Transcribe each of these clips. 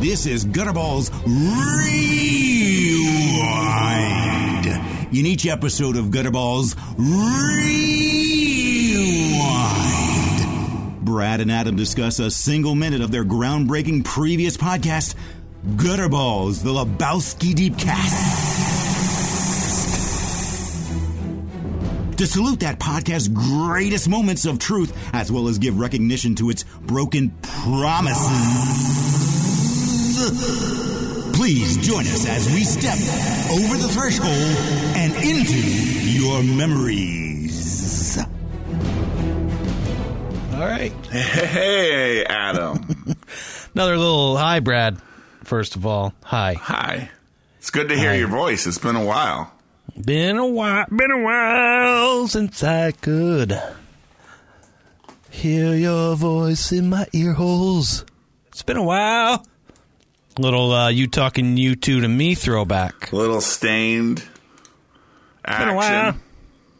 This is Gutterballs Rewind. In each episode of Gutterballs Rewind, Brad and Adam discuss a single minute of their groundbreaking previous podcast, Gutterballs, the Lebowski Deep Cast. To salute that podcast's greatest moments of truth, as well as give recognition to its broken promises. Please join us as we step over the threshold and into your memories. All right. Hey, Adam. Another little hi, Brad. First of all, hi. Hi. It's good to hear Hi. your voice. It's been a while. Been a while, been a while since I could hear your voice in my ear holes. It's been a while. Little uh, you talking U2 to me throwback. A little stained. Action. Been a while.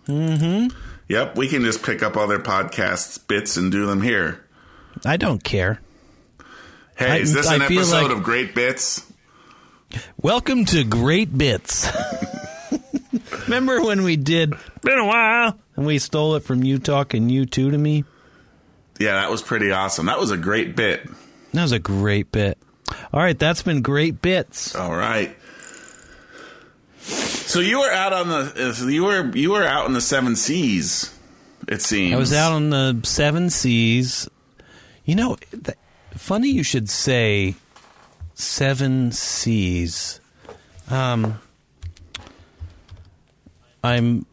Mm-hmm. Yep, we can just pick up other podcasts bits and do them here. I don't care. Hey, I- is this I an episode like- of Great Bits? Welcome to Great Bits. Remember when we did been a while and we stole it from you talking U2 to me? Yeah, that was pretty awesome. That was a great bit. That was a great bit. All right, that's been great bits. All right. So you were out on the uh, you were you were out in the seven seas. It seems I was out on the seven seas. You know, th- funny you should say seven seas. Um, I'm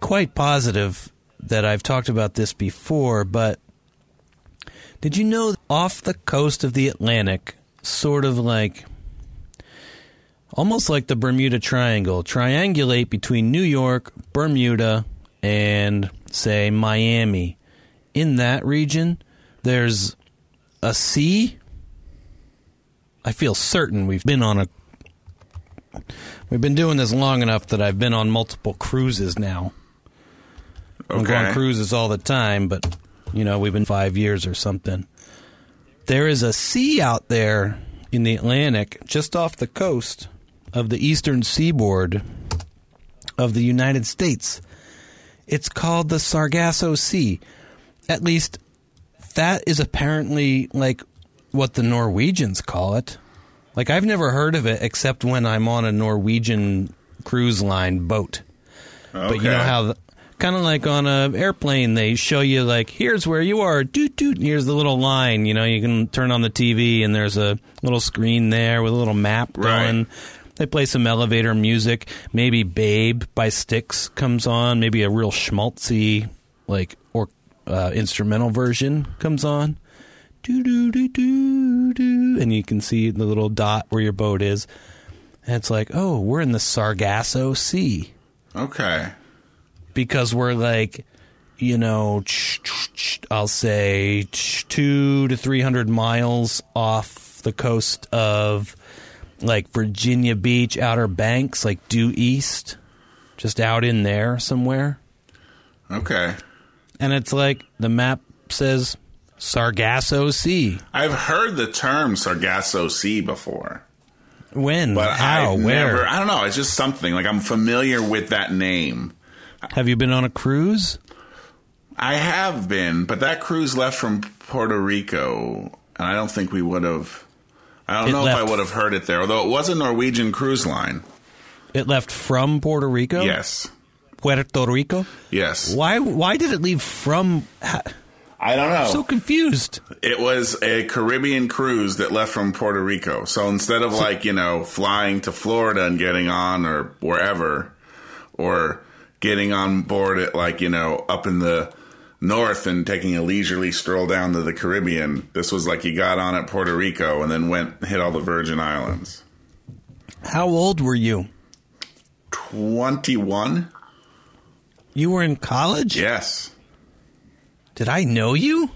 quite positive that I've talked about this before, but did you know off the coast of the Atlantic, sort of like almost like the Bermuda Triangle, triangulate between New York, Bermuda, and say Miami. In that region, there's a sea. I feel certain we've been on a We've been doing this long enough that I've been on multiple cruises now. Okay. I'm on cruises all the time, but you know, we've been 5 years or something. There is a sea out there in the Atlantic just off the coast of the eastern seaboard of the United States. It's called the Sargasso Sea. At least that is apparently like what the Norwegians call it. Like I've never heard of it except when I'm on a Norwegian cruise line boat. But you know Okay. how kind of like on a airplane they show you like here's where you are. Doot doot here's the little line you know you can turn on the tv and there's a little screen there with a little map Right. going. They play some elevator music. Maybe babe by Styx comes on. Maybe a real schmaltzy like or uh, instrumental version comes on. Do do do do do and you can see the little dot where your boat is. And it's like oh we're in the sargasso sea. Okay. Because we're like, you know, I'll say two to three hundred miles off the coast of like Virginia Beach, Outer Banks, like due east, just out in there somewhere. Okay. And it's like the map says Sargasso Sea. I've heard the term Sargasso Sea before, When? but how? I've where? never. I don't know. It's just something like I'm familiar with that name. Have you been on a cruise? I have been, but that cruise left from Puerto Rico, and I don't think we would have. I don't It know if I would have heard it there, although it was a Norwegian cruise line. It left from Puerto Rico. Yes. Puerto Rico. Yes. Why? Why did it leave from? I don't know. So confused. It was a Caribbean cruise that left from Puerto Rico. So instead of like, you know, flying to Florida and getting on or wherever, or getting on board at like, you know, up in the north and taking a leisurely stroll down to the Caribbean, this was like you got on at Puerto Rico and then went and hit all the Virgin Islands. How old were you? 21? You were in college? Yes. Did I know you?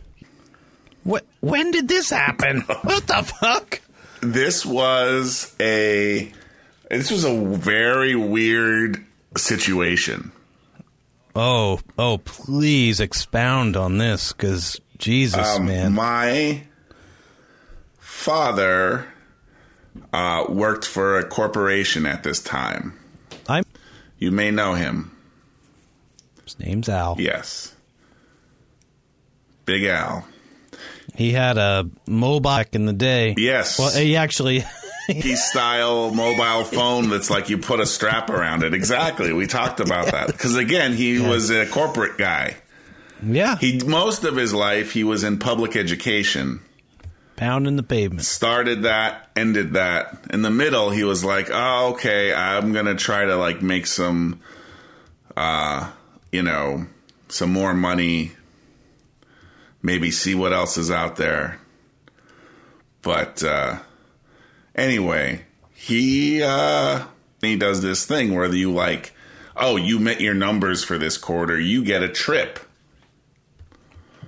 What? When did this happen? what the fuck? This was a this was a very weird situation. Oh, oh, please expound on this, because Jesus, Um, man. My father uh, worked for a corporation at this time. I'm. You may know him. His name's Al. Yes. Big Al. He had a mobile back in the day. Yes. Well, he actually. Style mobile phone that's like you put a strap around it. Exactly. We talked about that. Because again, he was a corporate guy. yeah. He most of his life he was in public education. pounding the pavement. Started that, ended that. In the middle, he was like, "Oh, okay, I'm gonna try to like make some, uh, you know, some more money. Maybe see what else is out there." But uh, anyway, he uh, he does this thing where you like, "Oh, you met your numbers for this quarter, you get a trip."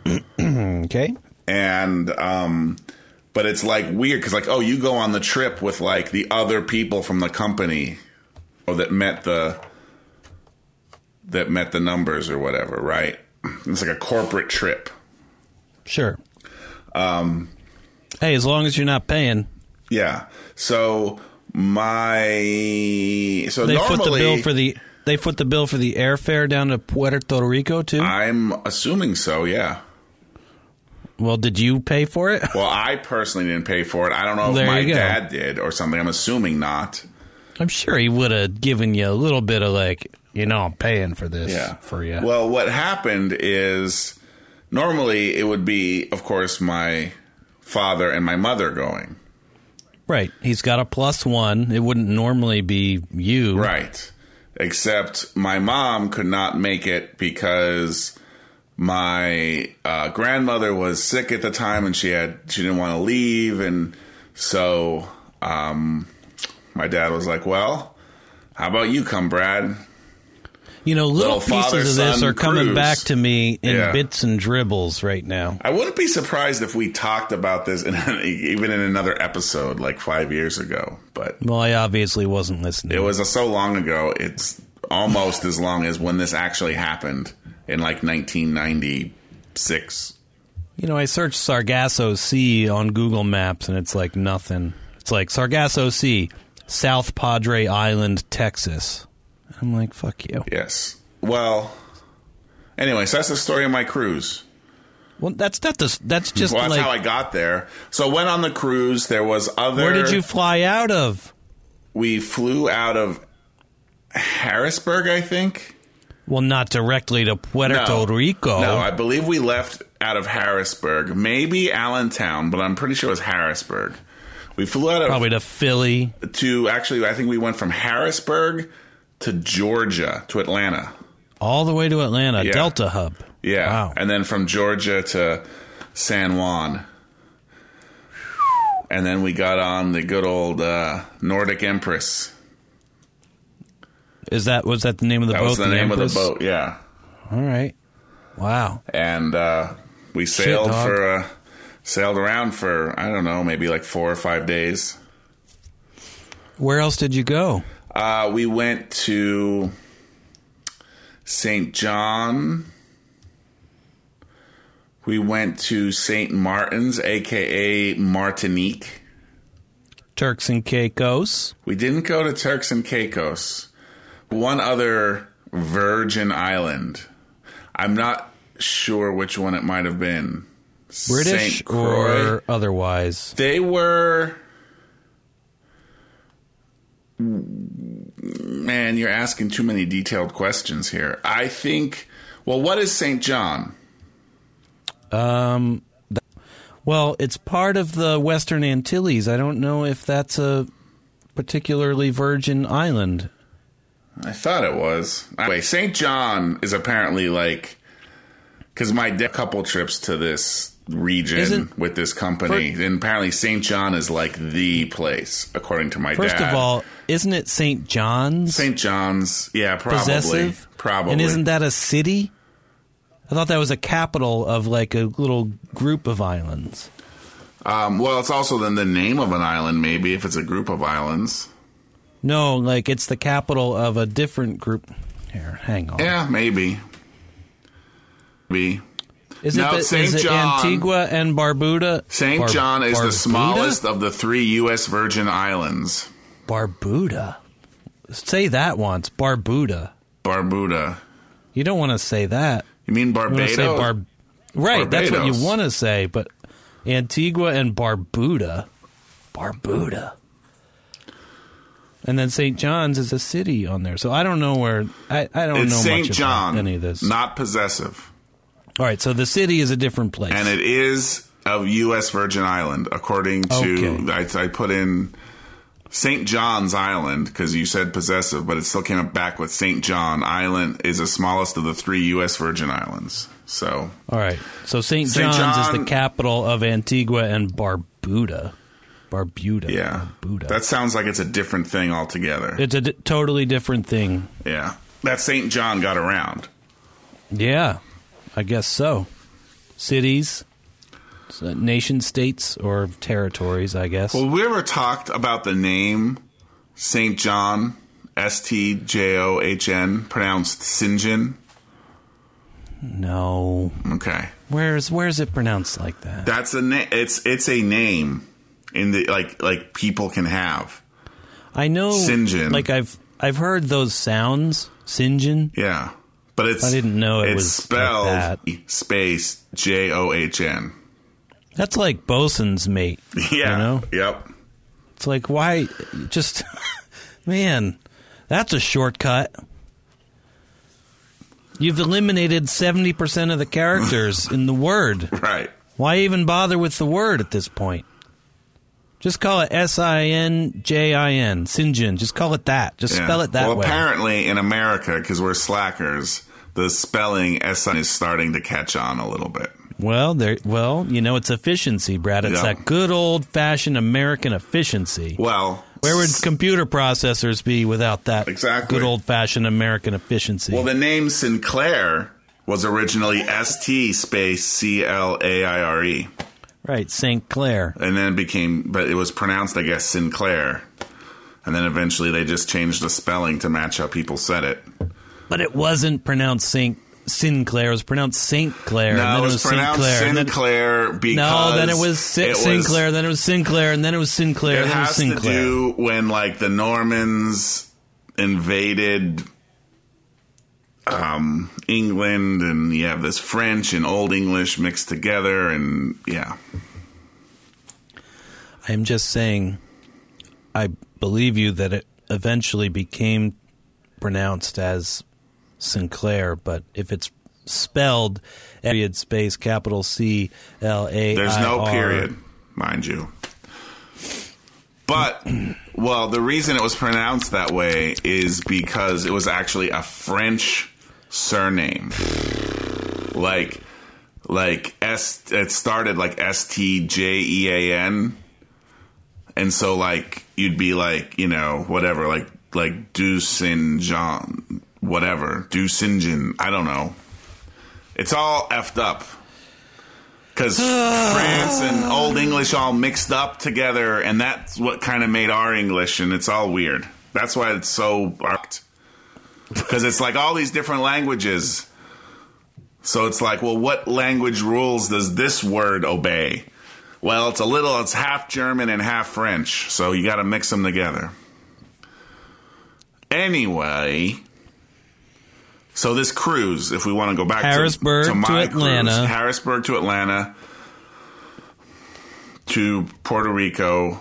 Okay. and um but it's like weird because like oh you go on the trip with like the other people from the company or that met the that met the numbers or whatever right it's like a corporate trip Sure. Um. Hey, as long as you're not paying, yeah so my so they normally foot the bill for the they foot the bill for the airfare down to Puerto Rico too. i'm assuming so yeah well, did you pay for it? well i personally didn't pay for it i don't know if my dad did or something i'm assuming not I'm sure he would have given you a little bit of like, you know, I'm paying for this yeah. for you. Well, what happened is normally it would be, of course, my father and my mother going. Right. He's got a plus one. It wouldn't normally be you. Right. Except my mom could not make it because my uh, grandmother was sick at the time and she had she didn't want to leave and so um, my dad was like, "Well, how about you come, Brad?" You know, little, Little pieces of this are coming cruise. back to me in Yeah. bits and dribbles right now. I wouldn't be surprised if we talked about this in even in another episode like 5 years ago, but Well, I obviously wasn't listening. It was uh, so long ago. It's almost as long as when this actually happened in like 1996. You know, I searched Sargasso Sea on Google Maps and it's like nothing. It's like Sargasso Sea, South Padre Island, Texas. I'm like, fuck you. Yes. Well, anyway, so that's the story of my cruise. Well, that's not the. That's just well, that's like. how I got there. So went on the cruise. There was other. where did you fly out of? We flew out of Harrisburg, I think. Well, not directly to Puerto No. Rico. No, I believe we left out of Harrisburg. Maybe Allentown, but I'm pretty sure it was Harrisburg. We flew out of Probably to Philly. to actually. I think we went from Harrisburg to Georgia to Atlanta. All the way to Atlanta, Yeah. Delta Hub. Yeah. Wow. And then from Georgia to San Juan. And then we got on the good old uh, Nordic Empress. Is that was that the name of the That boat? was the, name Empress? of the boat, yeah. All right. Wow. And uh, we sailed dog. for uh, sailed around for I don't know, maybe like four or five days. Where else did you go? Uh, we went to St. John. We went to St. Martin's, aka Martinique. Turks and Caicos. We didn't go to Turks and Caicos. One other Virgin Island. I'm not sure which one it might have been. British St. Croix. or otherwise? They were. Man, you're asking too many detailed questions here. I think. Well, what is St. John? Um, well, it's part of the Western Antilles. I don't know if that's a particularly virgin island. I thought it was. Anyway, St. John is apparently like. Because my dad, couple trips to this region Isn't- with this company, and apparently St. John is like the place, according to my First dad. of all, isn't it St. John's? St. John's, yeah, probably. possessive? Probably. And isn't that a city? I thought that was a capital of like a little group of islands. Um, well, it's also then the name of an island, maybe if it's a group of islands. No, like it's the capital of a different group. Here, hang on. Yeah, maybe. Maybe. Is No, it, the, Saint is it John- Antigua and Barbuda? St. Bar- John is the smallest of the three U.S. Virgin Islands. Barbuda. Say that once. Barbuda. Barbuda. You don't want to say that. You mean You Barbados? say Bar. Right, that's what you want to say. But Antigua and Barbuda, Barbuda, and then St. John's is a city on there. So I don't know where. I, I don't it's know St. much John, about any of this. not possessive. All right, so the city is a different place. and it is a U.S. Virgin Island, according to Okay. I, I put in St. John's Island because you said possessive, but it still came up back with St. John Island is the smallest of the three U.S. Virgin Islands. So All right, so St. John's is the capital of Antigua and Barbuda. Barbuda. yeah, Barbuda. that sounds like it's a different thing altogether. it's a d- totally different thing. yeah, that St. John got around. Yeah, I guess so. Cities, uh, nation states, or territories, I guess. Well, we ever talked about the name St. John, S T J O H N, pronounced Sinjin? no. Okay. Where's where's it pronounced like that? That's a na- it's it's a name in the like like people can have. I know Sinjin. Like I've I've heard those sounds. Sinjin. Yeah. But it's I didn't know it it's was like spelled that. space J O H N. That's like bosun's mate. Yeah. You know? Yep. It's like why just man, that's a shortcut. You've eliminated 70% of the characters in the word. Right. Why even bother with the word at this point? Just call it S I N J I N, Sinjin. Just call it that. Just Yeah. spell it that way. well, way. apparently in America, because we're slackers, the spelling S is starting to catch on a little bit. Well, there. Well, you know, it's efficiency, Brad. It's Yeah. that good old fashioned American efficiency. Well, Where would computer processors be without that Exactly. good old fashioned American efficiency? well the name Sinclair was originally S T space C L A I R E. right, St. Clair. and then it became but it was pronounced i guess sinclair and then eventually they just changed the spelling to match how people said it But it wasn't pronounced St. Sinclair. It was pronounced St. Clair. and no then it it was was St. pronounced Clair. and then- sinclair because no, then it was Si- it was- Sinclair. Then it was Sinclair. And then it was Sinclair. it then it was has to do when like the normans invaded um, england and you have this french and old english mixed together and yeah I'm just saying, I believe you that it eventually became pronounced as Sinclair, but if it's spelled period space capital C L A, There's no period, mind you. But, well, the reason it was pronounced that way is because it was actually a French surname. Like, like S, it started like S T J E A N. And so, like, you'd be like, you know, whatever, like, like Dusin Jean, whatever, Dusinjin, I don't know. It's all effed up because France and Old English all mixed up together, and that's what kind of made our English, and it's all weird. That's why it's so because it's like all these different languages. So it's like, well, what language rules does this word obey? Well, it's a little, it's half German and half French, so you got to mix them together. Anyway, so this cruise, if we want to go back Harrisburg to, to my Atlanta. cruise, Harrisburg to Atlanta, to Puerto Rico.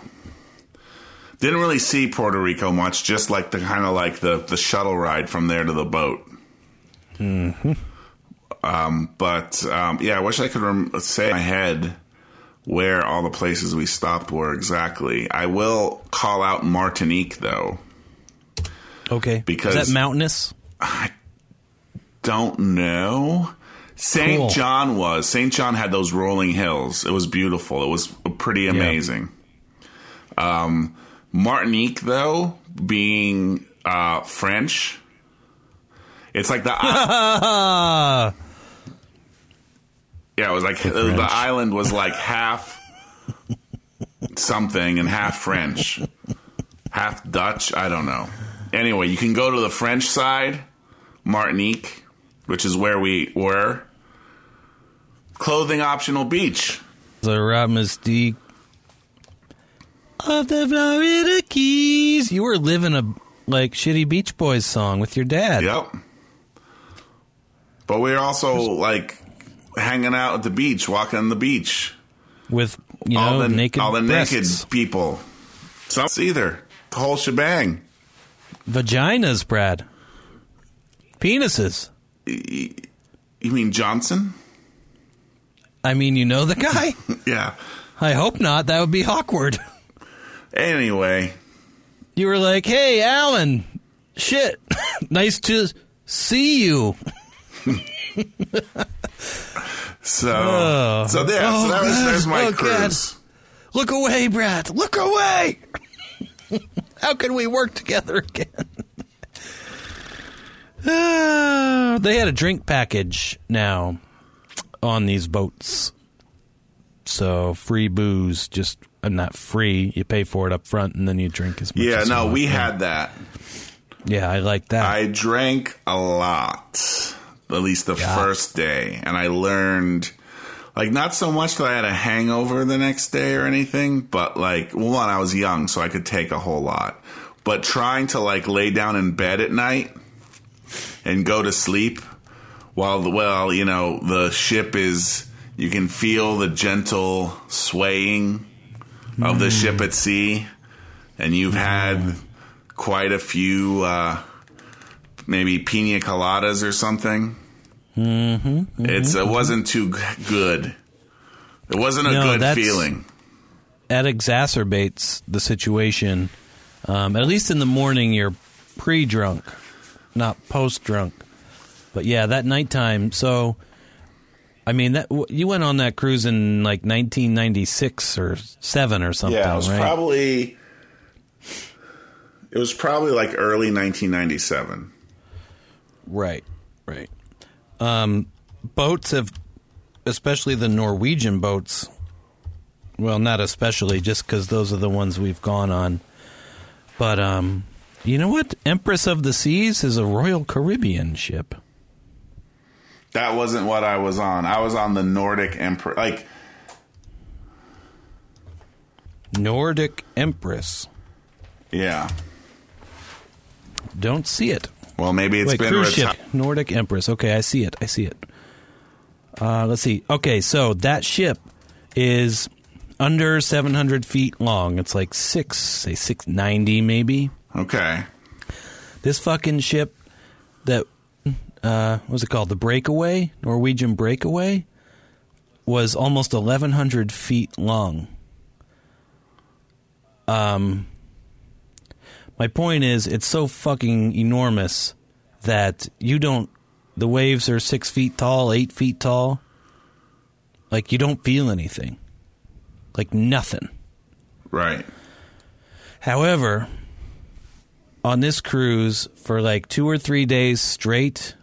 Didn't really see Puerto Rico much, just like the kind of like the the shuttle ride from there to the boat. Um, but um, yeah, I wish I could rem- say in my head where all the places we stopped were exactly. I will call out Martinique though. Okay, Because- is that mountainous? I don't know. St. Cool. John was. St. John had those rolling hills. It was beautiful. It was pretty amazing. Um, Martinique, though, being uh, French, it's like the Ah, yeah, it was like the, French. island was like half something and half French, half Dutch. I don't know. Anyway, you can go to the French side, Martinique, which is where we were. clothing optional beach. The Rob Mystique of the Florida Keys. You were living a like shitty Beach Boys song with your dad. Yep. But we are also like hanging out at the beach, walking on the beach. With you know all the naked all the breasts. naked people. Some either the whole shebang. vaginas, Brad. Penises. You mean Johnson? I mean, you know the guy. Yeah. I hope not. That would be awkward. Anyway, You were like, "Hey, Alan, shit, nice to see you." so Oh. so there, Oh, so that was God. there's my Oh, God. cruise. Look away, Brad. Look away. How can we work together again? They had a drink package now on these boats. So free booze, just not free. You pay for it up front, and then you drink as much. Yeah, as no, we had that. Yeah, I like that. I drank a lot, at least the Yeah. first day, and I learned like not so much that I had a hangover the next day or anything, but like one, I was young, so I could take a whole lot. But trying to like lay down in bed at night and go to sleep while the well, you know, the ship is you can feel the gentle swaying of the ship at sea, and you've had quite a few uh, maybe pina coladas or something. Mm-hmm, it's it wasn't too good. It wasn't a No, good feeling. that exacerbates the situation. Um, at least in the morning, you're pre-drunk, not post-drunk. But yeah, that nighttime. So, I mean, that you went on that cruise in like 1996 or seven or something, Yeah, it was right? probably it was probably like early 1997. right, right. Um, boats have, especially the Norwegian boats. Well, not especially, just because those are the ones we've gone on. But um, you know what? Empress of the Seas is a Royal Caribbean ship. That wasn't what I was on. I was on the Nordic Emperor. Like Nordic Empress. yeah. Don't see it. Well, maybe it's Wait, been cruise ship. Nordic Empress. Okay, I see it. I see it. Uh, let's see. Okay, so that ship is under 700 feet long. It's like six, say 690 maybe. Okay. This fucking ship that, uh, was it called? The Breakaway? Norwegian Breakaway? Was almost 1,100 feet long. Um, my point is, it's so fucking enormous that you don't. The waves are six feet tall, eight feet tall. Like you don't feel anything. Like nothing. Right. However, on this cruise for like two or three days straight,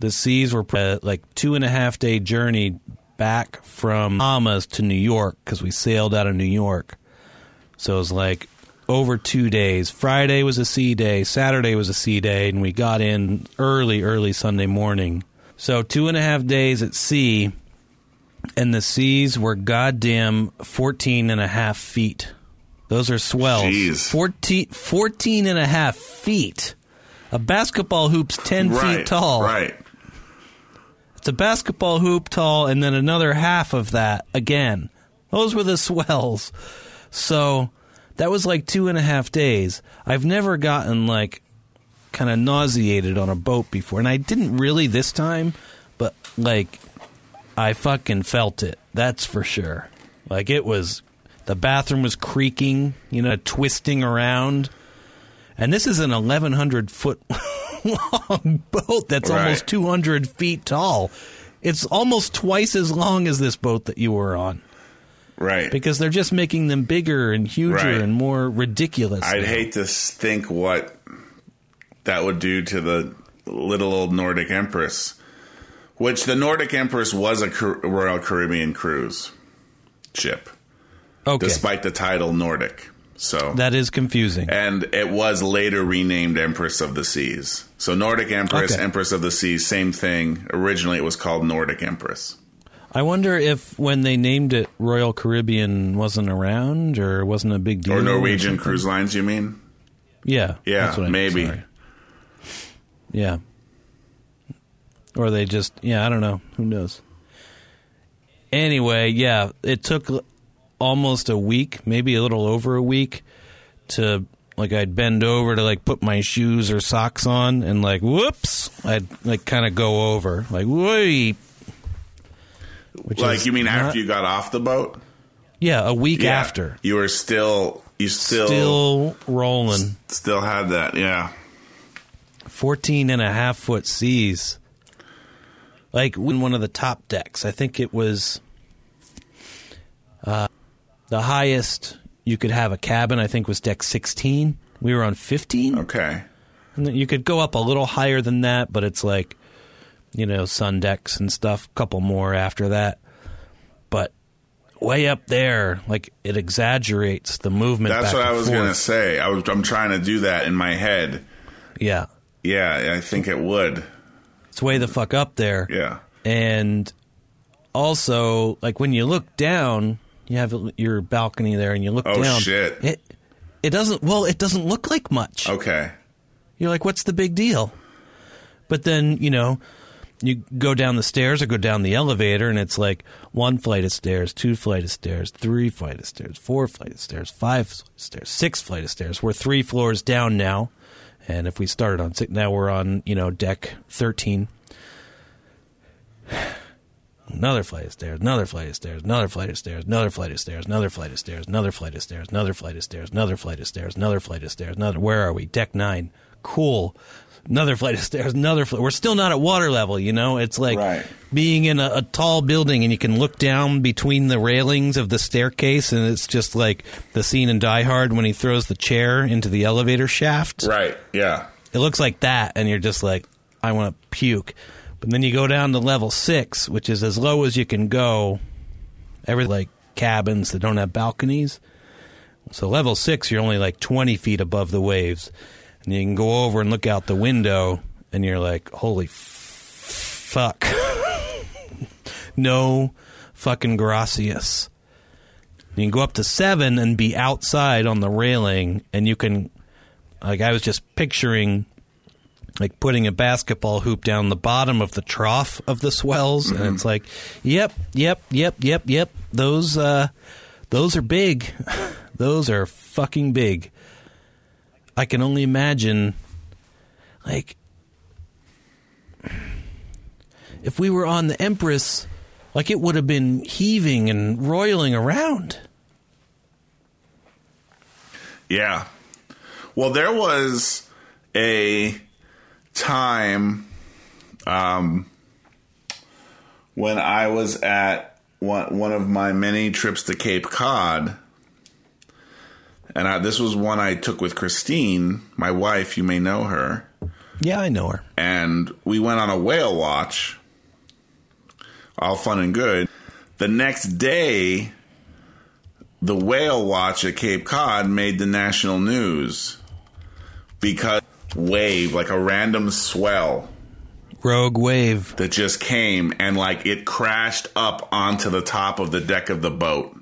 the seas were uh, like two and a half day journey back from Bahamas to New York because we sailed out of New York. So it was like over two days. Friday was a sea day, Saturday was a sea day, and we got in early, early Sunday morning. So two and a half days at sea, and the seas were goddamn 14 and a half feet. Those are swells. Jeez. 14, 14 and a half feet. A basketball hoop's 10 right. feet tall. Right. It's a basketball hoop tall, and then another half of that again. Those were the swells. So that was like two and a half days. I've never gotten like kind of nauseated on a boat before, and I didn't really this time, but like I fucking felt it. That's for sure. Like it was, the bathroom was creaking, you know, twisting around. And this is an 1,100 foot long boat that's Right. almost 200 feet tall. It's almost twice as long as this boat that you were on Right. because they're just making them bigger and huger Right. and more ridiculous. I'd hate to think what that would do to the little old Nordic Empress, which the Nordic Empress was a Royal Caribbean cruise ship, okay, despite the title Nordic. So that is confusing. and it was later renamed Empress of the Seas. So Nordic Empress, Okay. Empress of the Seas, same thing. Originally, it was called Nordic Empress. I wonder if when they named it Royal Caribbean wasn't around or wasn't a big deal. Or Norwegian something. Cruise Lines, you mean? Yeah. Yeah, that's what I- maybe. sorry. Yeah. Or they just, yeah, I don't know. Who knows? Anyway, yeah, it took almost a week, maybe a little over a week to like I'd bend over to like put my shoes or socks on and like whoops, I'd like kind of go over. Like, wait. Which like you mean not- after you got off the boat? Yeah, a week Yeah. after. You were still you still Still rolling. still had that, yeah. 14 and a half foot seas. Like in one of the top decks. I think it was uh, the highest you could have a cabin, I think was deck 16. We were on 15. Okay. And then you could go up a little higher than that, but it's like, you know, sun decks and stuff, a couple more after that. But way up there, like it exaggerates the movement. That's what I was gonna say. I was I'm trying to do that in my head. Yeah. Yeah, I think it would. It's way the fuck up there. Yeah. and also like when you look down you have your balcony there and you look Oh, down. shit. it it doesn't well it doesn't look like much. Okay. you're like what's the big deal? But then you know you go down the stairs or go down the elevator and it's like one flight of stairs two flight of stairs three flight of stairs four flight of stairs five flight of stairs six flight of stairs. We're three floors down now. And if we started on six now we're on you know deck 13 another flight of stairs, another flight of stairs, another flight of stairs, another flight of stairs, another flight of stairs, another flight of stairs, another flight of stairs, another flight of stairs, another flight of stairs, another. Where are we? Deck nine. Cool. Another flight of stairs, another flight. We're still not at water level, you know? It's like Right. being in a, a tall building and you can look down between the railings of the staircase and it's just like the scene in Die Hard when he throws the chair into the elevator shaft. Right. Yeah. It looks like that, and you're just like, I want to puke. But then you go down to level six, which is as low as you can go. Every like cabins that don't have balconies. So level six, you're only like 20 feet above the waves, and you can go over and look out the window, and you're like, holy f- fuck, no fucking gracias. You can go up to seven and be outside on the railing, and you can like I was just picturing like putting a basketball hoop down the bottom of the trough of the swells. And it's like yep yep yep yep yep. Those uh those are big. Those are fucking big. I can only imagine like if we were on the empress like it would have been heaving and roiling around. Yeah. Well, there was a time um, when I was at one, one of my many trips to Cape Cod. And I, this was one I took with Christine, my wife. You may know her. yeah i know her and we went on a whale watch. All fun and good. The next day, the whale watch at Cape Cod made the national news because wave, like a random swell rogue wave that just came and like it crashed up onto the top of the deck of the boat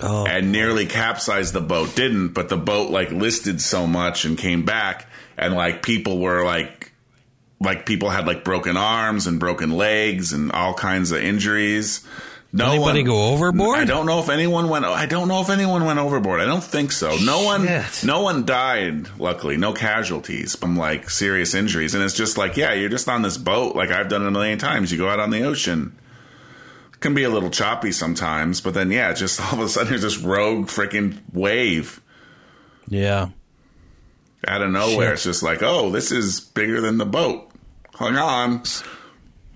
oh and nearly capsized the boat. Didn't, but the boat like listed so much and came back, and like people were like, like people had like broken arms and broken legs and all kinds of injuries. No Anybody one, go overboard? I don't know if anyone went. I don't know if anyone went overboard. I don't think so. No one. No one died. Luckily, no casualties from like serious injuries. And it's just like, yeah, you're just on this boat. Like I've done it a million times. You go out on the ocean can be a little choppy sometimes, but then yeah, just all of a sudden there's this rogue freaking wave yeah out of nowhere. Shit. It's just like, oh, this is bigger than the boat. Hang on.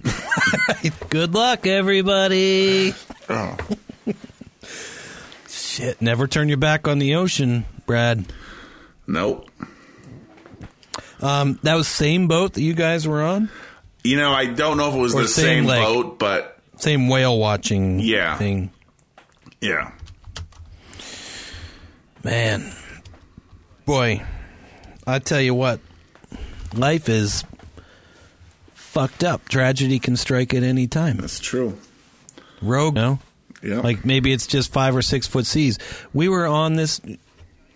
Good luck, everybody. Oh, Shit, never turn your back on the ocean, Brad. nope. Um, that was same boat that you guys were on, You know, I don't know if it was Or the same, same like- boat, but same whale watching Yeah. thing. yeah. Man, boy, I tell you what, life is fucked up. Tragedy can strike at any time. That's true. rogue. No, Yeah. like maybe it's just five or six foot seas. We were on this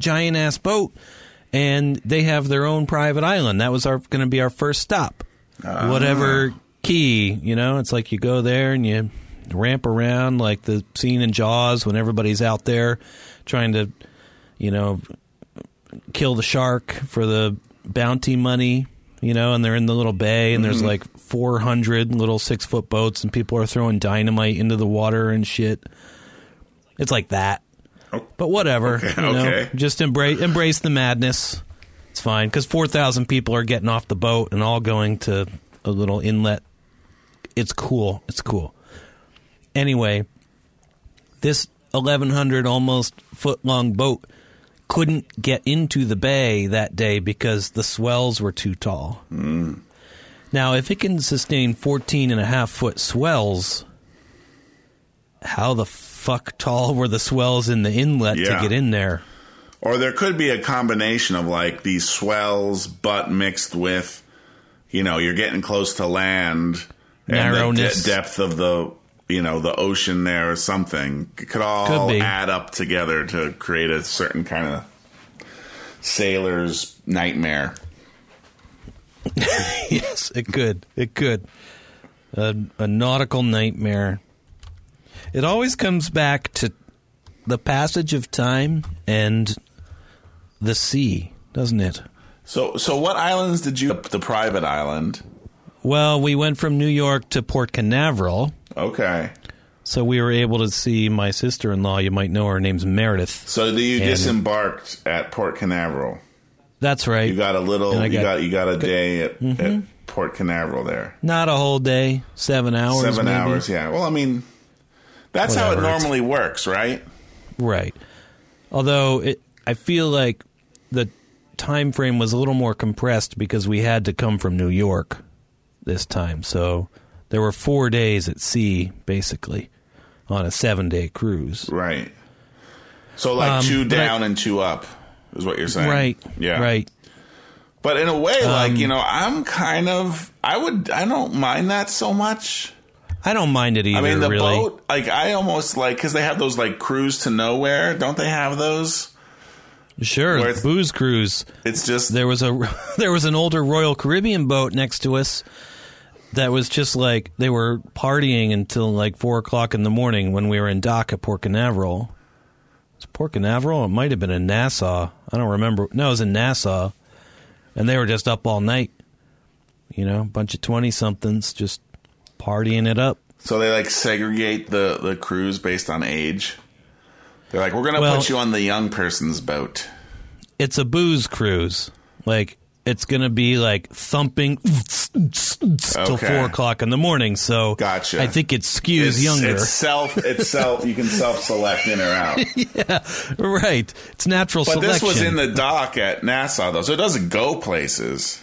giant ass boat, and they have their own private island. That was our going to be our first stop. Ah. Whatever key, you know, it's like you go there and you ramp around like the scene in Jaws when everybody's out there trying to, you know, kill the shark for the bounty money. You know, and they're in the little bay, and there's mm-hmm. like 400 little six foot boats, and people are throwing dynamite into the water and shit. It's like that. Oh. But whatever. Okay, you know, okay. just embrace embrace the madness. It's fine because four thousand people are getting off the boat and all going to a little inlet. It's cool. It's cool. Anyway, this eleven hundred almost foot long boat couldn't get into the bay that day because the swells were too tall. Hmm. Now, if it can sustain 14 and a half foot swells, how the fuck tall were the swells in the inlet Yeah. to get in there? Or there could be a combination of like these swells, but mixed with, you know, you're getting close to land, and the Narrowness. de- depth of the, you know, the ocean there or something. It could all Could add up together to create a certain kind of sailor's nightmare. yes, it could. It could. A, a nautical nightmare. It always comes back to the passage of time and the sea, doesn't it? So, so what islands did you? The private island. Well, we went from New York to Port Canaveral, Okay. so we were able to see my sister in law. You might know her name's Meredith. So you And- disembarked at Port Canaveral. That's right. You got a little. You got- got you got a day at, at mm-hmm. Port Canaveral there. Not a whole day, seven hours. Seven maybe. hours. Yeah. Well, I mean, that's how it normally works, right? Right. Although it, I feel like the time frame was a little more compressed because we had to come from New York this time. So there were four days at sea, basically, on a seven day cruise. Right. So like Um, two but I- down and two up is what you're saying. Right. Yeah. Right. But in a way, like Um, you know, I'm kind of. I would. I don't mind that so much. I don't mind it either. I mean, the really. boat. Like I almost like because they have those like cruise to nowhere. Don't they have those? Sure, where it's- booze cruise. It's just There was a there was an older Royal Caribbean boat next to us that was just like they were partying until like four o'clock in the morning when we were in dock at Port Canaveral. It's Port Canaveral? It might have been in Nassau. I don't remember. No, it was in Nassau, and they were just up all night. You know, a bunch of twenty somethings just partying it up. So they like segregate the the cruise based on age. They're like, we're gonna Well- put you on the young person's boat. It's a booze cruise. Like it's gonna be like thumping till Okay. four o'clock in the morning. So Gotcha. I think it skews It's, younger. it's self. It's self. You can self select in or out. yeah, right. It's natural But selection. this was in the dock at Nassau though, so it doesn't go places.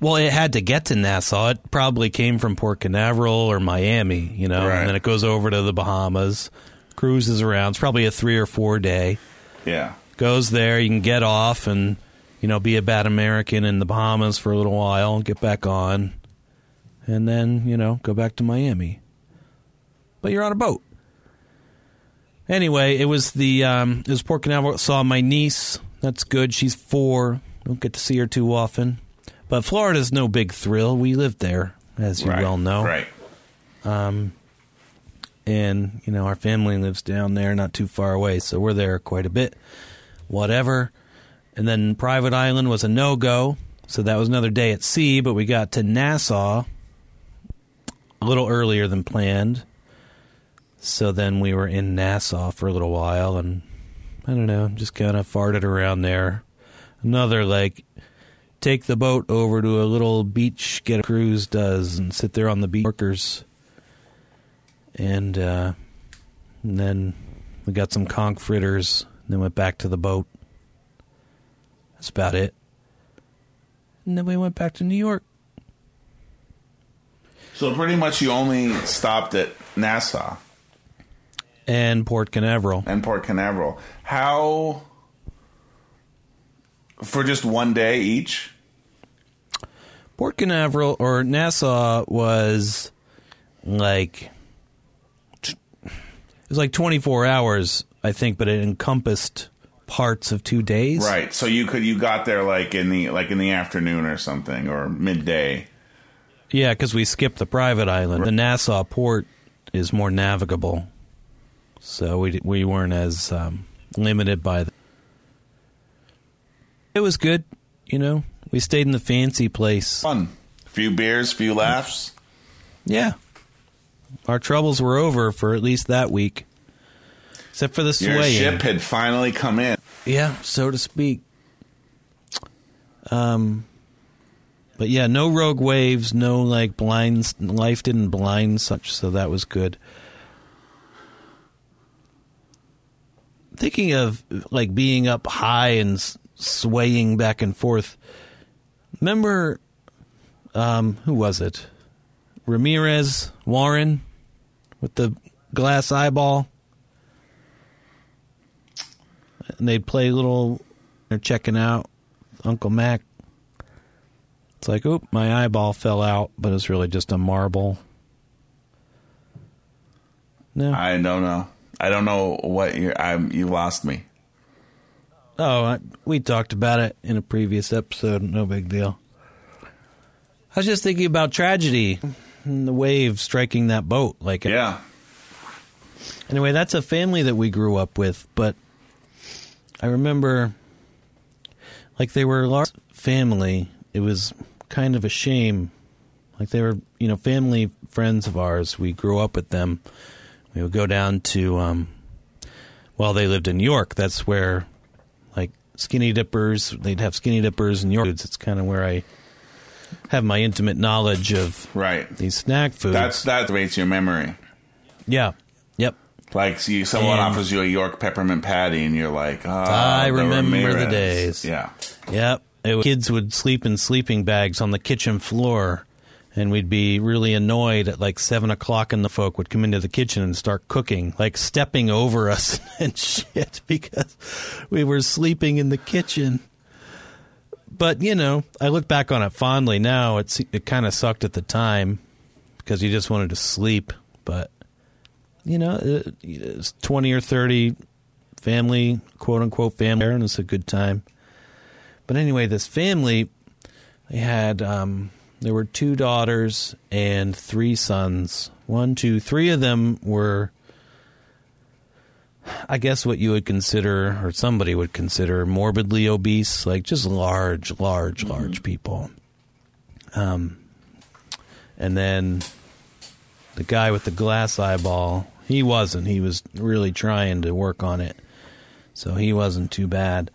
well, it had to get to Nassau. It probably came from Port Canaveral or Miami, you know, Right. and then it goes over to the Bahamas, cruises around. It's probably a three or four day. Yeah. Goes there, you can get off and you know be a bad American in the Bahamas for a little while, get back on, and then you know go back to Miami. But you're on a boat. Anyway, it was the um, it was Port Canaveral. Saw my niece. That's good. She's four. Don't get to see her too often. But Florida's no big thrill. We lived there, as you right. well know. Right. Um, And, you know, our family lives down there, not too far away, so we're there quite a bit. Whatever. And then Private Island was a no go, so that was another day at sea, but we got to Nassau a little earlier than planned. So then we were in Nassau for a little while, and I don't know, just kind of farted around there. Another, like, take the boat over to a little beach, get a cruise does, and sit there on the beach workers and, uh, and then we got some conch fritters. And then went back to the boat. That's about it. And then we went back to New York. So pretty much you only stopped at Nassau And Port Canaveral. and Port Canaveral. How for just one day each? Port Canaveral or Nassau was like It was like 24 hours, I think, but it encompassed parts of two days. Right. So you could you got there like in the like in the afternoon or something or midday. Yeah, because we skipped the private island. The Nassau port is more navigable, so we we weren't as um, limited by. The, it was good, you know. We stayed in the fancy place. Fun. Few beers, few laughs. Yeah, our troubles were over for at least that week, except for the Your ship had finally come in. Yeah, so to speak. Um, but yeah, no rogue waves, no like blinds. Life didn't blind such, so that was good. Thinking of like being up high and swaying back and forth. Remember, um, who was it? Ramirez Warren with the glass eyeball and they'd play little they're checking out Uncle Mac. It's like, oop, my eyeball fell out, but it's really just a marble. No. I don't know. I don't know what you're. I'm. You lost me. oh, I, we talked about it in a previous episode. No big deal. I was just thinking about tragedy and the wave striking that boat. Like, Yeah. Anyway, that's a family that we grew up with, but I remember like they were a large family. It was kind of a shame. Like they were, you know, family friends of ours. We grew up with them. We would go down to um well, they lived in New York. That's where like skinny dippers, they'd have skinny dippers in York. It's kind of where I have my intimate knowledge of Right. these snack foods. That's that rates your memory. yeah. Yep. Like see, someone And- offers you a York peppermint patty, and you're like, oh, I the remember the days. Yeah. Yep. Was, kids would sleep in sleeping bags on the kitchen floor, and we'd be really annoyed at like seven o'clock, and the folk would come into the kitchen and start cooking, like stepping over us and shit because we were sleeping in the kitchen. But you know, I look back on it fondly now. It's it kind of sucked at the time because you just wanted to sleep, but you know, it, it's twenty or thirty family, quote unquote family, and it's a good time. But anyway, this family, they had, um, there were two daughters and three sons. One, two, three of them were, I guess, what you would consider, or somebody would consider, morbidly obese, like just large, large, large people. Um, and then the guy with the glass eyeball, he wasn't. He was really trying to work on it. So he wasn't too bad.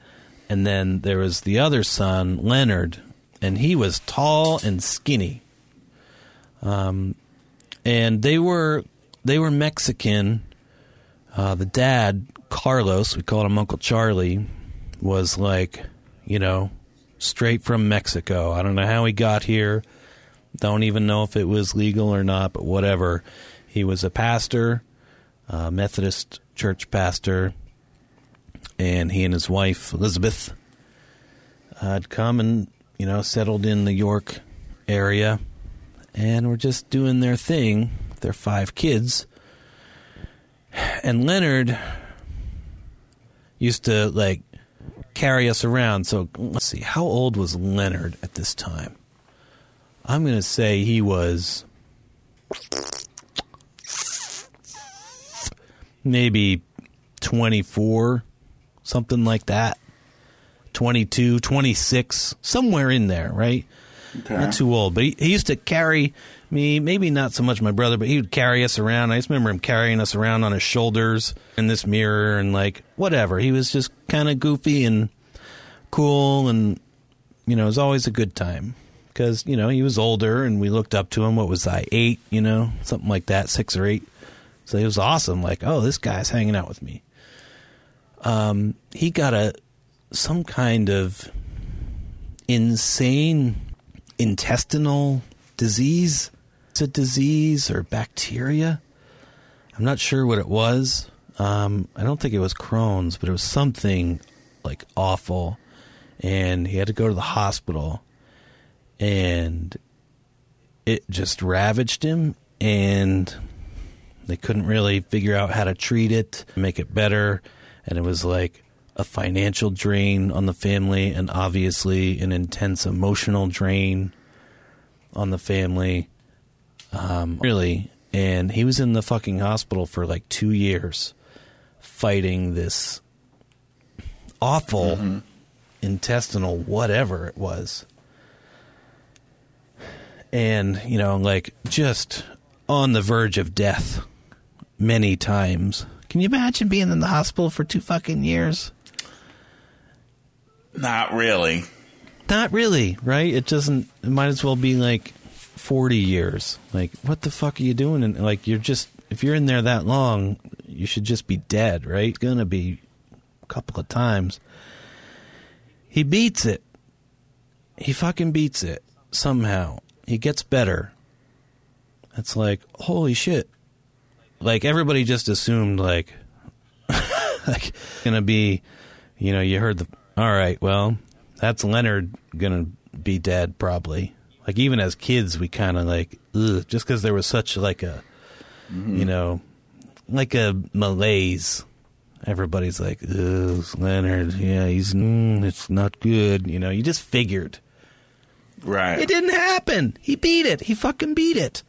And then there was the other son, Leonard, and he was tall and skinny. Um, and they were they were Mexican. Uh, the dad, Carlos, we called him Uncle Charlie, was like, you know, straight from Mexico. I don't know how he got here. Don't even know if it was legal or not, but whatever. He was a pastor, a Methodist church pastor, and he and his wife Elizabeth had come and you know settled in the York area, and were just doing their thing. Their five kids, and Leonard used to like carry us around. So let's see, how old was Leonard at this time? I'm going to say he was maybe 24, something like that. 22, 26, somewhere in there, right? Not too old, but he, he used to carry me, maybe not so much my brother, but he would carry us around. I just remember him carrying us around on his shoulders in this mirror and like whatever. He was just kind of goofy and cool and you know, it was always a good time because, you know, he was older and we looked up to him. What was I, eight, you know, something like that, six or eight. So it was awesome. Like, oh, this guy's hanging out with me. Um, he got a some kind of insane intestinal disease. It's a disease or bacteria. I'm not sure what it was. Um, I don't think it was Crohn's, but it was something like awful. And he had to go to the hospital, and it just ravaged him. And They couldn't really figure out how to treat it, make it better, and it was like a financial drain on the family and obviously an intense emotional drain on the family. Um, really, and he was in the fucking hospital for like two years fighting this awful intestinal whatever it was. And, you know, like just on the verge of death many times. Can you imagine being in the hospital for two fucking years? Not really. Not really, right? It doesn't. It might as well be like forty years. Like, what the fuck are you doing? And like, you're just if you're in there that long, you should just be dead, right? It's gonna be a couple of times. He beats it. He fucking beats it somehow. He gets better. It's like holy shit. Like everybody just assumed like like gonna be, you know, you heard the all right, well, that's Leonard gonna be dead probably. Like even as kids, we kind of like ugh, just because there was such like a, you know, like a malaise. Everybody's like, ugh, Leonard, yeah, he's mm, it's not good. You know, you just figured Right. it didn't happen. He beat it. He fucking beat it.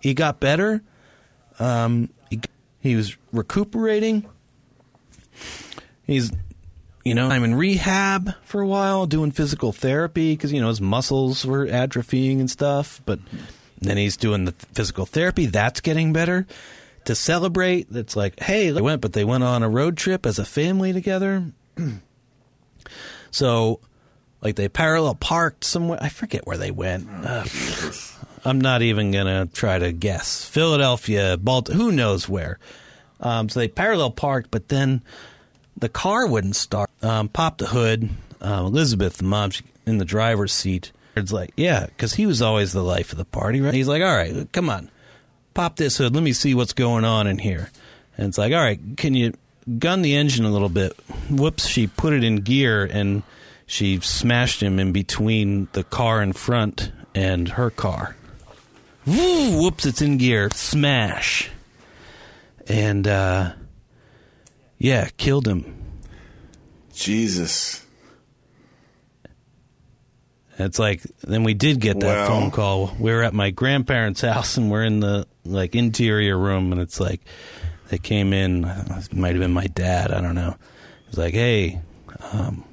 He got better. Um, he, was recuperating. He's, you know, I'm in rehab for a while, doing physical therapy because you know his muscles were atrophying and stuff. But then he's doing the physical therapy. That's getting better. To celebrate, it's like, hey, they went, but they went on a road trip as a family together. so, like, they parallel parked somewhere. I forget where they went. Ugh. I'm not even gonna try to guess. Philadelphia, Baltimore, who knows where. Um, so they parallel parked, but then the car wouldn't start. Um, popped the hood. Um, Elizabeth, the mom, she, in the driver's seat. It's like, yeah, because he was always the life of the party, right? He's like, all right, come on, pop this hood. Let me see what's going on in here. And it's like, all right, can you gun the engine a little bit? Whoops, she put it in gear and she smashed him in between the car in front and her car. Woo, whoops, it's in gear. Smash. And, uh, yeah, killed him. Jesus. It's like then we did get that phone call. We were at my grandparents' house and we're in the like interior room and it's like they came in. It might have been my dad. I don't know. He's like, "Hey, um,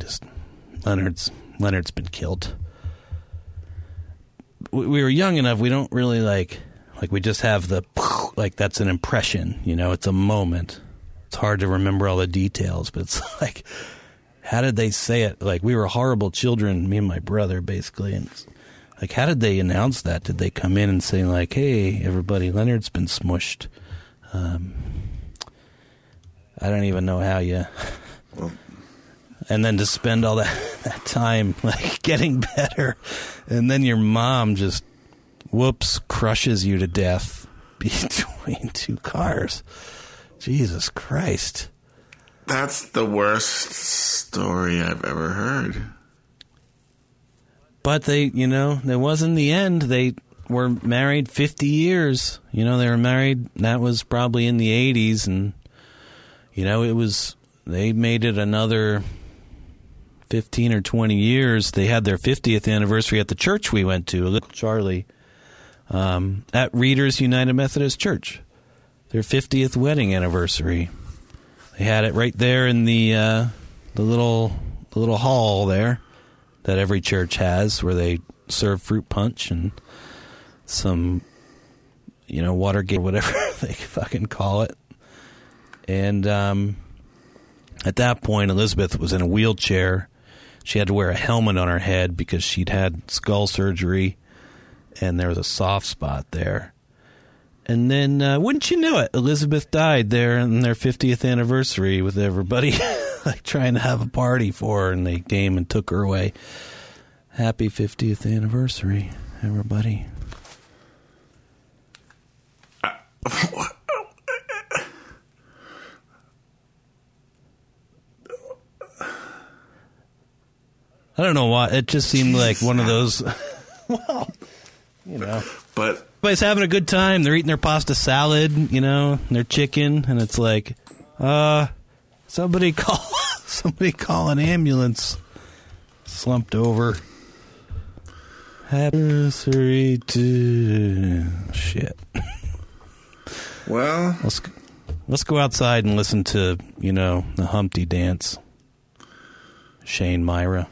just Leonard's Leonard's been killed." We, we were young enough. We don't really like like we just have the like that's an impression. You know, it's a moment. It's hard to remember all the details, but it's like how did they say it? Like we were horrible children, me and my brother, basically. And like, how did they announce that? Did they come in and say like, "Hey, everybody, Leonard's been smushed"? Um, I don't even know how you. And then to spend all that that time like getting better, and then your mom just whoops crushes you to death between two cars. Jesus Christ. That's the worst story I've ever heard. But they, you know, it wasn't the end. They were married 50 years. You know, they were married, that was probably in the 80s. And, you know, it was, they made it another 15 or 20 years. They had their 50th anniversary at the church we went to, Little Charlie, um, at Readers United Methodist Church. Their 50th wedding anniversary. They had it right there in the uh, the little the little hall there that every church has, where they serve fruit punch and some, you know, Watergate or whatever they fucking call it. And um, at that point, Elizabeth was in a wheelchair. She had to wear a helmet on her head because she'd had skull surgery, and there was a soft spot there. And then, uh, wouldn't you know it, Elizabeth died there on their 50th anniversary with everybody like trying to have a party for her, and they came and took her away. Happy 50th anniversary, everybody. I don't know why. It just seemed like one of those. well, you know. But Everybody's having a good time. They're eating their pasta salad, you know, and their chicken, and it's like, uh, somebody call, somebody call an ambulance. Slumped over. Happy to shit. Well, Let's let's go outside and listen to you know the Humpty Dance. Shane Myra.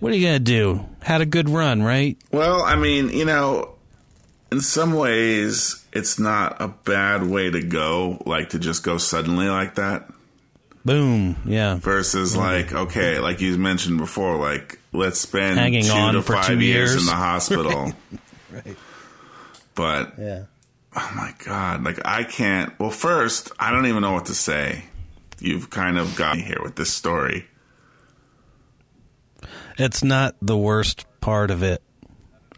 What are you gonna do? Had a good run, right? well, I mean, you know, in some ways, it's not a bad way to go, like to just go suddenly like that. Boom. Yeah. Versus, like, okay, like you mentioned before, like let's spend Hanging two to for five two years, years. in the hospital. Right. But Yeah. oh my god, like I can't. Well, first, I don't even know what to say. You've kind of got me here with this story. It's not the worst part of it.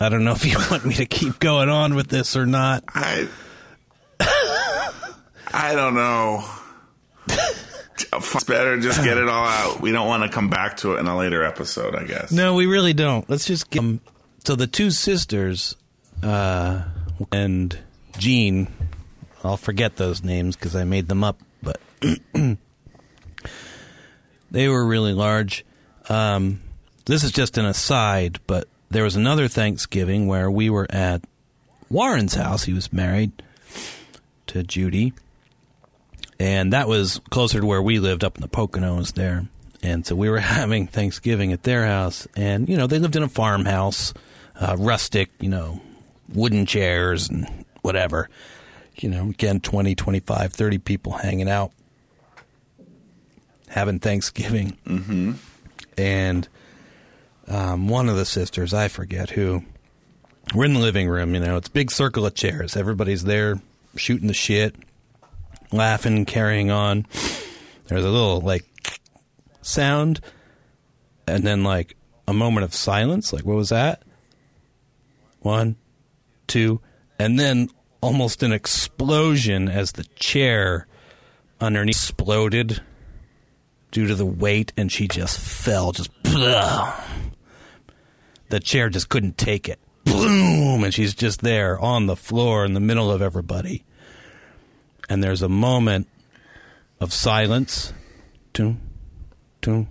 I don't know if you want me to keep going on with this or not. I I don't know. It's better just get it all out. We don't want to come back to it in a later episode, I guess. No, we really don't. Let's just get. Um, so the two sisters, uh, and Jean, I'll forget those names because I made them up, but they were really large. Um, this is just an aside, but there was another Thanksgiving where we were at Warren's house. He was married to Judy, and that was closer to where we lived up in the Poconos there. And so we were having Thanksgiving at their house, and you know they lived in a farmhouse, uh, rustic, you know, wooden chairs and whatever. You know, again, 20, 25, 30 people hanging out, having Thanksgiving. Mm-hmm. And um, one of the sisters, I forget who, we're in the living room, you know, it's big circle of chairs. Everybody's there shooting the shit, laughing, carrying on. There's a little, like, sound, and then, like, a moment of silence. Like, what was that? One, two, and then almost an explosion as the chair underneath exploded due to the weight, and she just fell, just. The chair just couldn't take it. Boom! And she's just there on the floor in the middle of everybody. And there's a moment of silence. Toom, toom.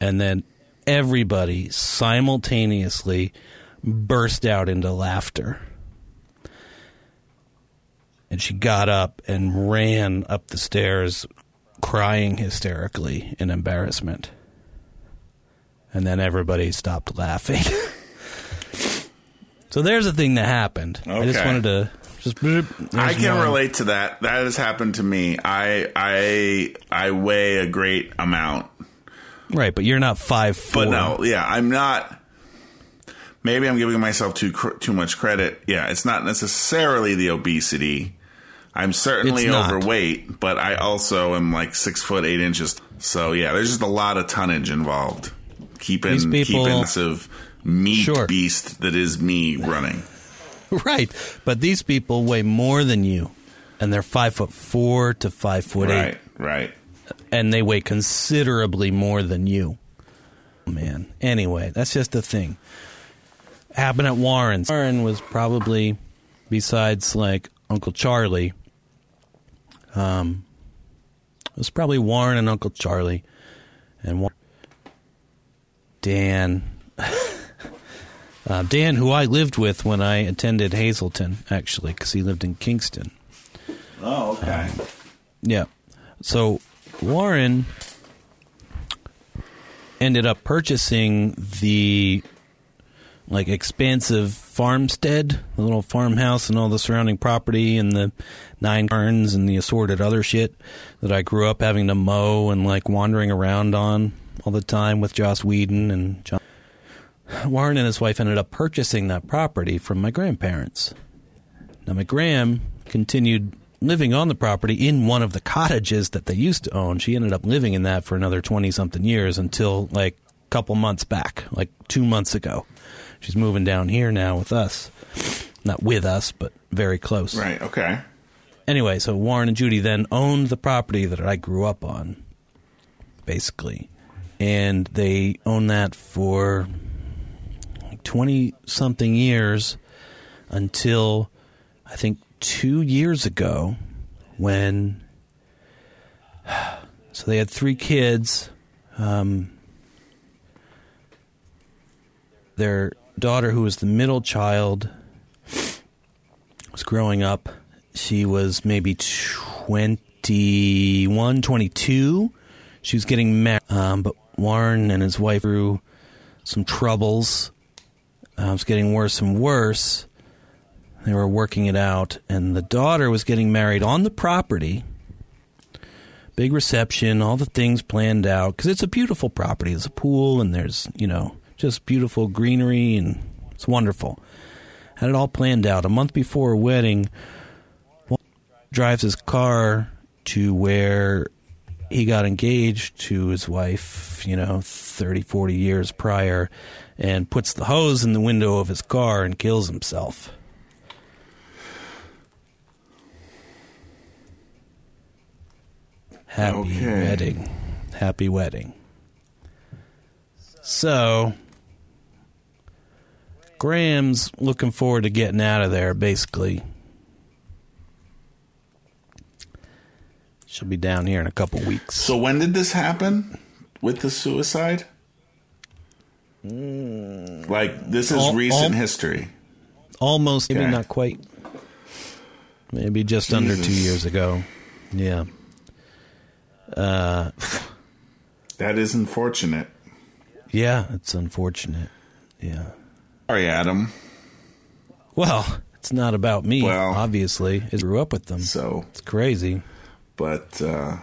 And then everybody simultaneously burst out into laughter. And she got up and ran up the stairs, crying hysterically in embarrassment. And then everybody stopped laughing. so there's a thing that happened. I just wanted to just. I can one. relate to that. That has happened to me. I I I weigh a great amount. Right, but you're not five four. But no, yeah, I'm not. Maybe I'm giving myself too cr- too much credit. Yeah, it's not necessarily the obesity. I'm certainly overweight, but I also am like six foot eight inches. So yeah, there's just a lot of tonnage involved. Keeping These people- keeping of meat Sure. beast that is me running. Right, but these people weigh more than you, and they're five foot four to five foot eight. Right, right. and they weigh considerably more than you. Man. Anyway, that's just the thing. Happened at Warren's. Warren was probably, besides like Uncle Charlie, um, it was probably Warren and Uncle Charlie, and War- Dan. uh, Dan, who I lived with when I attended Hazleton, actually, because he lived in Kingston. Oh, okay. Yeah. So Warren ended up purchasing the like expansive farmstead, the little farmhouse and all the surrounding property and the nine barns and the assorted other shit that I grew up having to mow and like wandering around on all the time with Joss Whedon and John. Warren and his wife ended up purchasing that property from my grandparents. Now, McGram continued living on the property in one of the cottages that they used to own. She ended up living in that for another 20 something years until like a couple months back, like two months ago. She's moving down here now with us. Not with us, but very close. Right, okay. Anyway, so Warren and Judy then owned the property that I grew up on, basically. And they owned that for, twenty something years until I think two years ago when. So they had three kids. Um, their daughter, who was the middle child, was growing up. She was maybe 21, 22. She was getting married, um, but Warren and his wife through some troubles. Uh, it was getting worse and worse. They were working it out, and the daughter was getting married on the property. Big reception, all the things planned out because it's a beautiful property. There's a pool, and there's you know just beautiful greenery, and it's wonderful. Had it all planned out. A month before a wedding, drives his car to where he got engaged to his wife, you know, 30, 40 years prior, and puts the hose in the window of his car and kills himself. Happy Okay. wedding. Happy wedding. So, Graham's looking forward to getting out of there, basically. She'll be down here in a couple weeks. So when did this happen with the suicide? Like this is All- recent all- history. Almost, maybe Okay. not quite. Maybe just under two years ago. Yeah. Uh, That is unfortunate. yeah, it's unfortunate. Yeah. Sorry, Adam. Well, it's not about me, Well- obviously. I grew up with them. So, It's crazy. But uh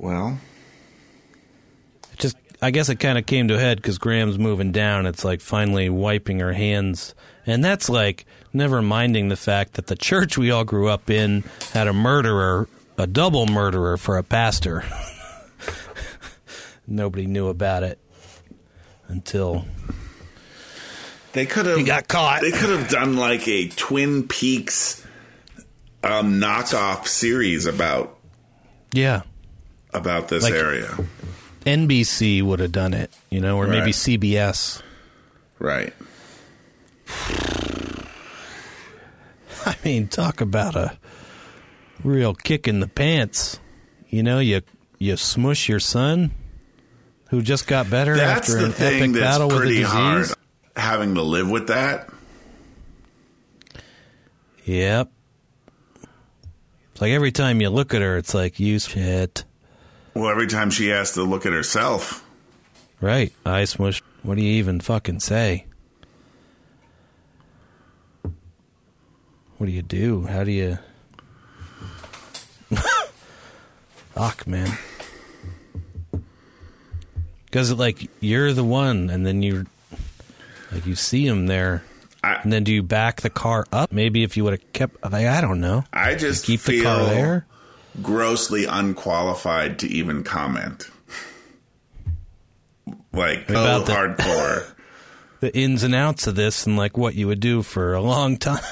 well, just I guess it kind of came to a head because Graham's moving down. It's like finally wiping her hands, and that's like never minding the fact that the church we all grew up in had a murderer, a double murderer for a pastor. Nobody knew about it until they could have he got caught. They could have done like a Twin Peaks um knockoff series about Yeah, about this Like- area. NBC would have done it, you know, or maybe CBS. Right. I mean, talk about a real kick in the pants. You know, you you smush your son who just got better That's after an epic battle with a disease. hard having to live with that. Yep. Like every time you look at her, it's like you shit. Well, every time she has to look at herself. Right. I smush. What do you even fucking say? What do you do? How do you. Fuck, man. Because, like, you're the one, and then you. Like, you see him there. I- and then do you back the car up? Maybe if you would have kept. Like, I don't know. I just Keep the car there? grossly unqualified to even comment. Like, oh, about the- hardcore. the ins and outs of this and like what you would do for a long time,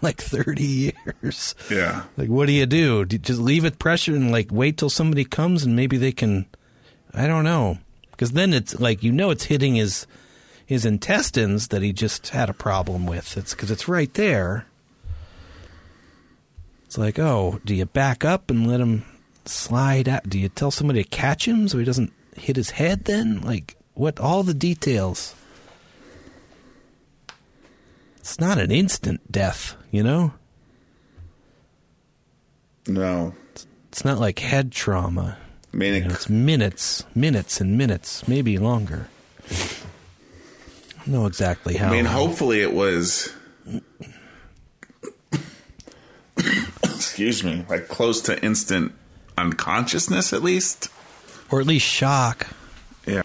like thirty years. yeah. Like, what do you do? Do you just leave it pressure and like wait till somebody comes and maybe they can? I don't know, because then it's like you know it's hitting his his intestines that he just had a problem with. It's because it's right there. It's like, oh, do you back up and let him slide out? Do you tell somebody to catch him so he doesn't hit his head? Then, like, what? All the details. It's not an instant death, you know. No. It's not like head trauma. I mean, You know, it's minutes, minutes, and minutes, maybe longer. Know exactly how. I mean, uh, hopefully it was. excuse me, like close to instant unconsciousness, at least. or at least shock, Yeah.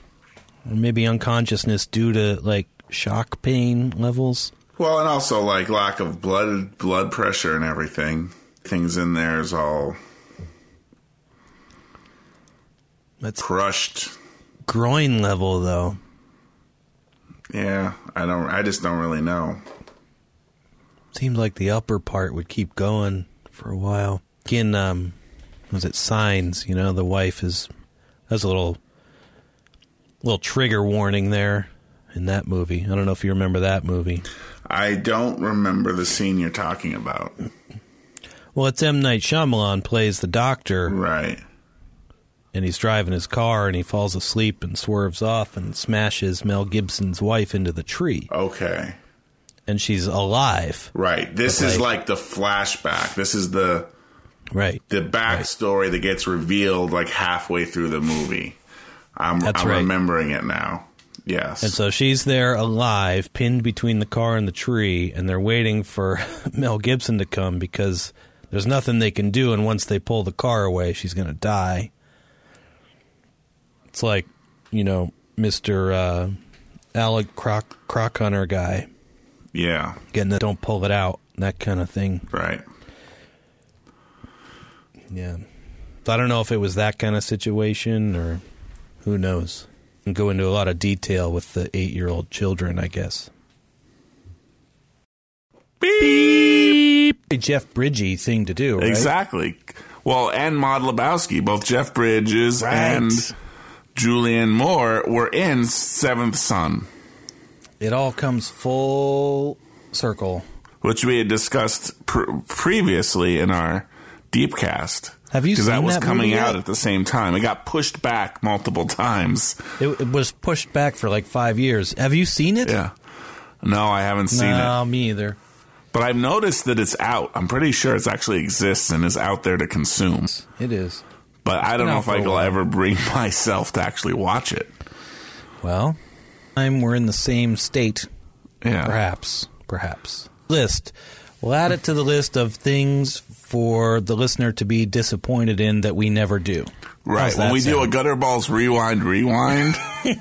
or maybe unconsciousness due to like shock pain levels. Well, and also like lack of blood blood pressure and everything. Things in there is all That's crushed. groin level, though. Yeah, I don't. I just don't really know. Seems like the upper part would keep going for a while. In um, was it signs? You know, the wife is has a little Little trigger warning there in that movie. I don't know if you remember that movie. I don't remember the scene you're talking about. Well, it's M. Night Shyamalan plays the doctor, Right. And he's driving his car, and he falls asleep and swerves off and smashes Mel Gibson's wife into the tree, Okay. and she's alive. Right. This is like- like the flashback. This is the Right. the backstory that gets revealed like halfway through the movie. I'm, I'm right. remembering it now. Yes. And so she's there alive, pinned between the car and the tree, and they're waiting for Mel Gibson to come because there's nothing they can do. And once they pull the car away, she's going to die. It's like, you know, Mr. Uh, Alec Croc, Croc Hunter guy yeah. getting the don't pull it out, that kind of thing. Right. Yeah. So I don't know if it was that kind of situation or who knows. And go into a lot of detail with the eight year old children, I guess. Beep. A Jeff Bridgie thing to do, right? Exactly. Well, and Maude Lebowski, both Jeff Bridges Right. and Julianne Moore were in Seventh Son, It all comes full circle. which we had discussed pr- previously in our deep cast. Have you Because that seen was that coming out at the same time. It got pushed back multiple times. It, it was pushed back for like five years. Have you seen it? Yeah. No, I haven't seen it. no, me either. But I've noticed that it's out. I'm pretty sure it actually exists and is out there to consume. It is. But I don't been know if I will ever bring myself to actually watch it. Well, time we're in the same state Yeah. Perhaps, perhaps. List. We'll add it to the list of things for the listener to be disappointed in that we never do. Right. When we do a sound? gutter balls rewind rewind.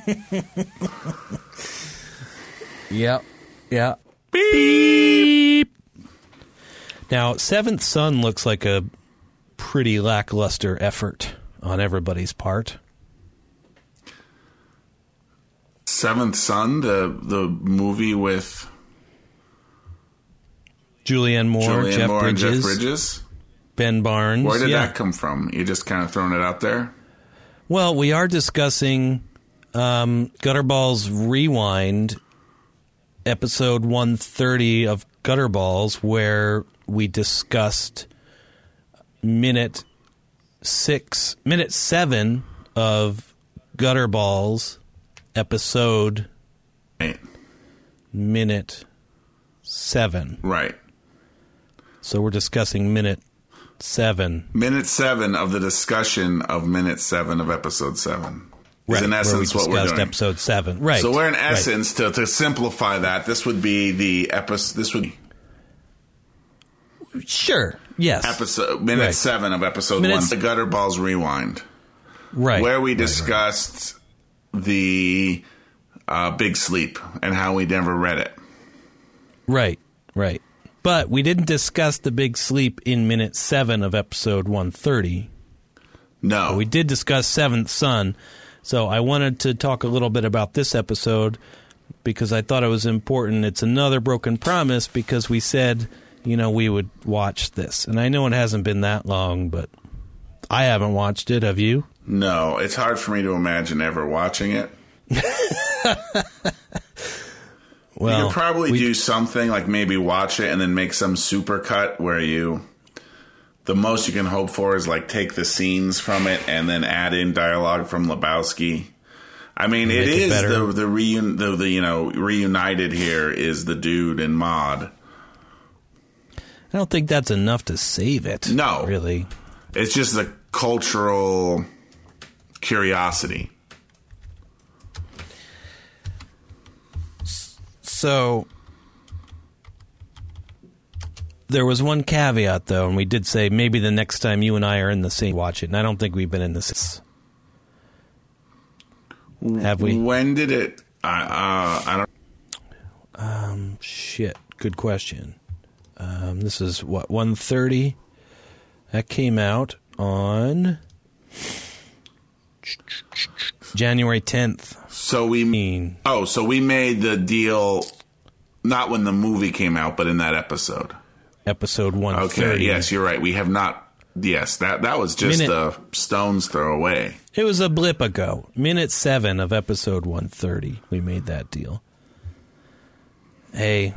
Yep. Yeah. Beep. Now, Seventh Son looks like a pretty lackluster effort on everybody's part. Seventh Son, the the movie with Julianne Moore, Julianne Jeff, Moore and Bridges, Jeff Bridges. Ben Barnes. Where did yeah. that come from? You just kind of throwing it out there. Well, we are discussing um, Gutterballs Rewind, episode 130 of Gutterballs, where we discussed minute six, minute seven of Gutterballs, episode Right. minute seven. Right. So we're discussing minute seven. Minute seven of the discussion of minute seven of episode seven. Is Right, in where we essence what we're doing. episode seven. Right. So we're in right. essence to, to simplify that. This would be the episode. This would Sure. Yes. episode minute Right. seven of episode Minutes- one. The gutter balls rewind, right. where we Right, right. discussed the uh, big sleep and how we never read it. Right, right. But we didn't discuss the big sleep in minute seven of episode 130. No, We did discuss Seventh Son. So I wanted to talk a little bit about this episode because I thought it was important. It's another broken promise because we said, you know, we would watch this. And I know it hasn't been that long, but I haven't watched it. Have you? no. It's hard for me to imagine ever watching it. Well, you could probably we- do something like maybe watch it and then make some super cut where you the most you can hope for is like take the scenes from it and then add in dialogue from Lebowski. I mean, it is better. the the, reun, the the you know reunited here is the dude and Maude. I don't think that's enough to save it. No. Really. It's just a cultural curiosity. So there was one caveat though, and we did say maybe the next time you and I are in the same watch it, and I don't think we've been in this. Have we? When did it? I uh, I don't. Um. Shit. Good question. Um, this is what one thirty. That came out on January tenth. So we. Mean oh, so we made the deal. Not when the movie came out, but in that episode. Episode one Okay. Yes, you're right. We have not Yes, that that was just Minute- a stone's throw away. It was a blip ago. Minute seven of episode 130. We made that deal. Hey,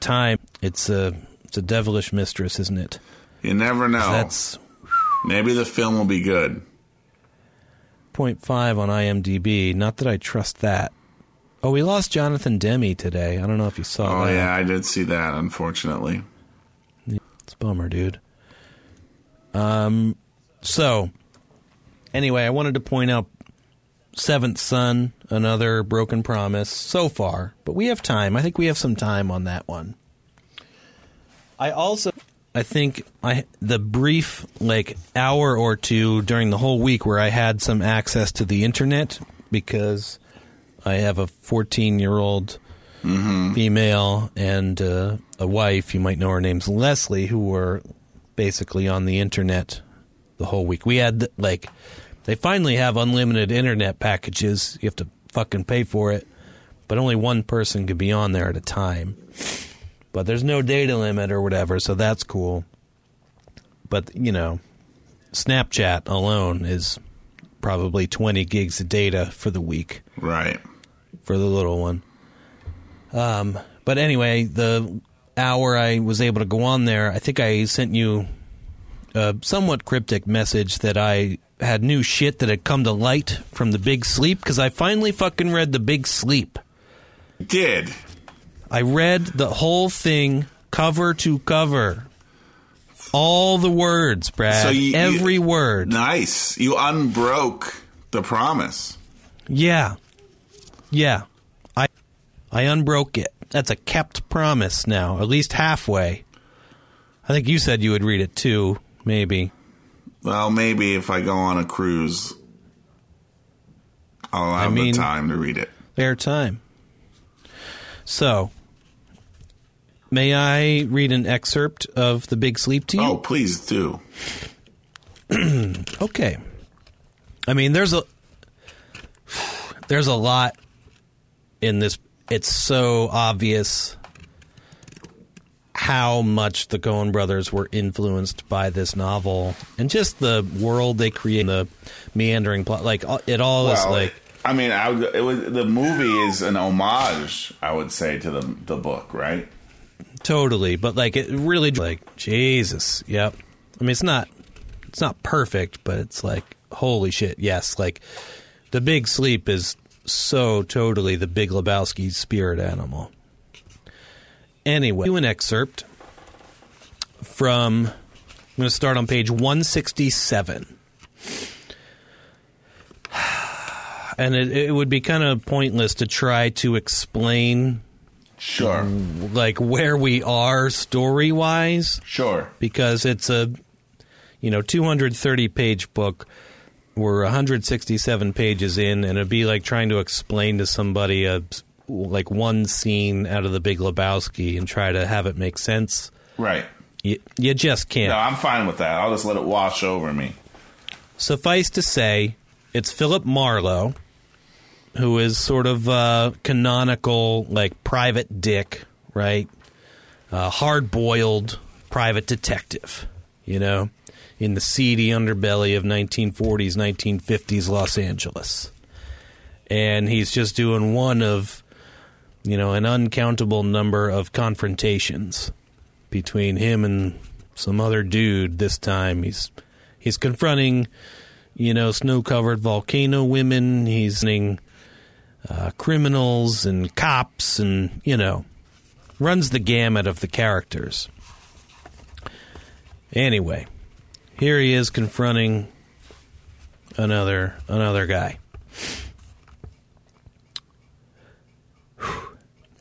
time. It's a it's a devilish mistress, isn't it? You never know. That's Maybe the film will be good. 0.5 on IMDb. Not that I trust that. Oh, we lost Jonathan Demme today. I don't know if you saw Oh that. yeah, I did see that. Unfortunately, It's a bummer, dude. Um, so anyway, I wanted to point out Seventh Son, another broken promise so far, but we have time. I think we have some time on that one. I also, I think I the brief like hour or two during the whole week where I had some access to the internet because I have a 14 year old female and uh, a wife. You might know her name's Leslie, who were basically on the internet the whole week. We had like they finally have unlimited internet packages. You have to fucking pay for it, but only one person could be on there at a time. But there's no data limit or whatever, so that's cool. But you know, Snapchat alone is probably 20 gigs of data for the week right? for the little one. Um, but anyway, the hour I was able to go on there, I think I sent you a somewhat cryptic message that I had new shit that had come to light from the Big Sleep because I finally fucking read the Big Sleep. Did I read the whole thing cover to cover. All the words, Brad. So you- you- Every word. nice? You unbroke the promise. Yeah. Yeah. I I unbroke it. That's a kept promise now, at least halfway. I think you said you would read it too, maybe. Well, maybe if I go on a cruise, I'll have mean- the time to read it. Fair time. So, may I read an excerpt of The Big Sleep to you? Oh, please do. Okay. I mean, there's a there's a lot in this. It's so obvious how much the Coen brothers were influenced by this novel and just the world they create, the meandering plot. Like uh, it all is like I mean, I would, it was the movie is an homage, I would say, to the the book, right? totally, but like it really like Jesus. Yep. I mean, it's not it's not perfect, but it's like holy shit. Yes, like the Big Sleep is so totally the Big Lebowski spirit animal. Anyway, do an excerpt from. I'm going to start on page 167. And it, it would be kind of pointless to try to explain Sure, like where we are story wise sure. because it's a you know 230 page book we're 167 pages in and it'd be like trying to explain to somebody a like one scene out of the big lebowski and try to have it make sense Right. you, you just can't No, I'm fine with that. I'll just let it wash over me. Suffice to say, it's Philip Marlowe, who is sort of uh, canonical, like private dick, right? Uh, Hard boiled private detective, you know, in the seedy underbelly of 1940s, 1950s Los Angeles. And he's just doing one of, you know, an uncountable number of confrontations between him and some other dude. This time he's he's confronting, you know, snow-covered volcano women. He's seeing uh, criminals and cops, and you know, runs the gamut of the characters. Anyway, here he is confronting another another guy.